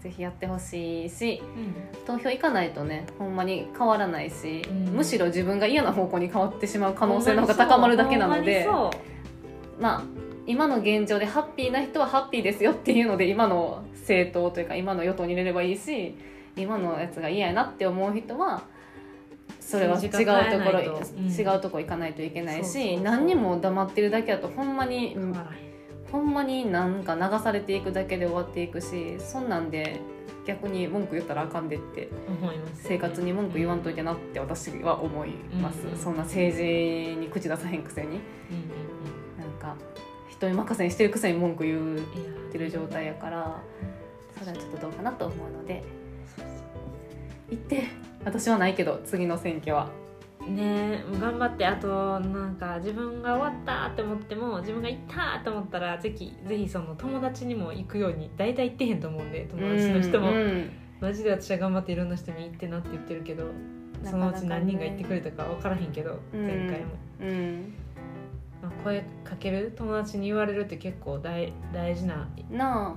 ぜひやってほしいしうん。投票行かないとねほんまに変わらないし、うん。むしろ自分が嫌な方向に変わってしまう可能性の方が高まるだけなのでまあ今の現状でハッピーな人はハッピーですよっていうので今の政党というか今の与党に入れればいいし今のやつが嫌やなって思う人はそれは違うところ、違うとこ行かないといけないし何にも黙ってるだけだとほんまにほんまになんか流されていくだけで終わっていくしそんなんで逆に文句言ったらあかんでって思います生活に文句言わんといてなって私は思います、うんそんな政治に口出さへんくせに。うなんか人に任せにしてるくせに文句言ってる状態やからそれはちょっとどうかなと思うので行って私はないけど次の選挙は。うねえ頑張ってあとなんか自分が終わったって思っても自分が行ったって思ったらぜひぜひその友達にも行くように大体行ってへんと思うんで友達の人も、うんうん。マジで私は頑張っていろんな人に行ってなって言ってるけどそのうち何人が行ってくれたか分からへんけど、うん。前回も、うん。まあ、声かける友達に言われるって結構大大事な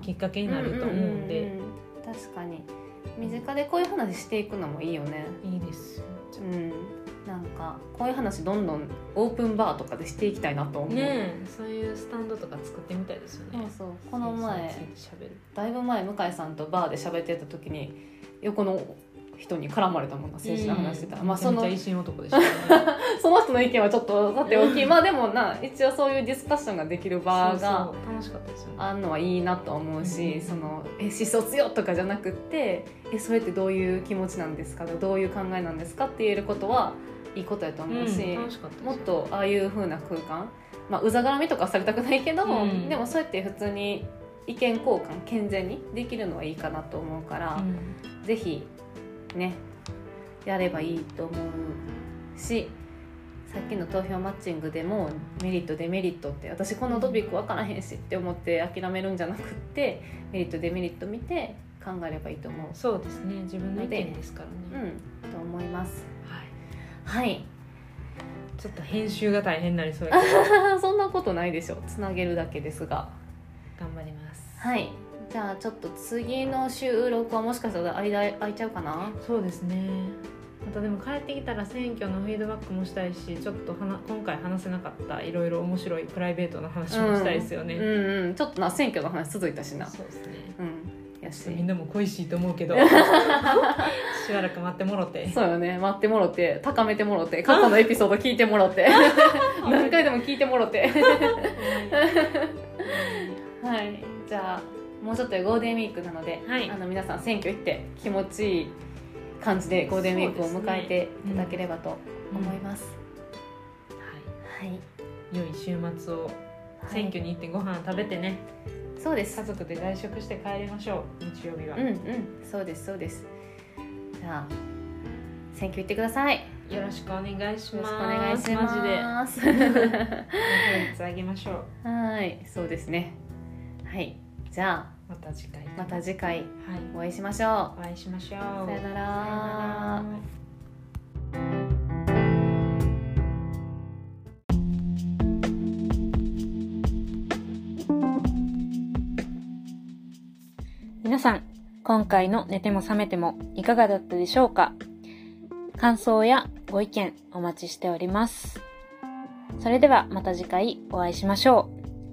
きっかけになると思うんで、確かに身近でこういう話していくのもいいよね。いいですうん。なんかこういう話どんどんオープンバーとかでしていきたいなと思う、ねえそういうスタンドとか作ってみたいですよそうねそう。この前だいぶ前向井さんとバーで喋ってた時に横の人に絡まれたもんな政治の話してたら、まあそのめちゃめちゃ維新男でした。ね その人の意見はちょっとさておき。まあでもな一応そういうディスカッションができる場がそうそう楽しかったですよね。あんのはいいなと思うし、うん。そのえ思想強とかじゃなくってえそれってどういう気持ちなんですか？どういう考えなんですかって言えることはいいことやと思うし、うん楽しかったです。もっとああいう風な空間まあうざがらみとかされたくないけど、うん。でもそうやって普通に意見交換健全にできるのはいいかなと思うから、うん。ぜひねやればいいと思うしさっきの投票マッチングでもメリットデメリットって私このトピック分からへんしって思って諦めるんじゃなくってメリットデメリット見て考えればいいと思う。そうですね。自分の意見ですからうね、んと思います。はい、はい。ちょっと編集が大変になりそうやけど。そんなことないでしょ。つなげるだけですが。頑張ります。はいじゃあちょっと次の収録はもしかしたら間空いちゃうかな？そうですね。またでも帰ってきたら選挙のフィードバックもしたいしちょっとはな今回話せなかったいろいろ面白いプライベートな話もしたいですよね、うんうんちょっとな選挙の話続いたしな。そうですね。うん。やし。みんなも恋しいと思うけど しばらく待ってもろて。そうよね。待ってもろて高めてもろて過去のエピソード聞いてもろて。何回でも聞いてもろて。はい。じゃあもうちょっとでゴールデンウィークなので、はい。あの皆さん選挙行って気持ちいい感じでゴールデンウィークを迎えていただければと思います、ははい、い、良い週末を選挙に行ってご飯食べてね、そうです。家族で外食して帰りましょう。日曜日は、うんうん。そうですそうです。じゃあ選挙行ってください。よろしくお願いします。お願いしマます。ジで。レフェレンスあげましょう。はい。そうですね。はいじゃあまた次回。また次回。はい。お会いしましょお会いしましょう。うさよならさよなら。皆さん、今回の寝ても覚めてもいかがだったでしょうか？感想やご意見お待ちしております。それではまた次回お会いしましょ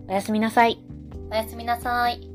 う。おやすみなさい。おやすみなさい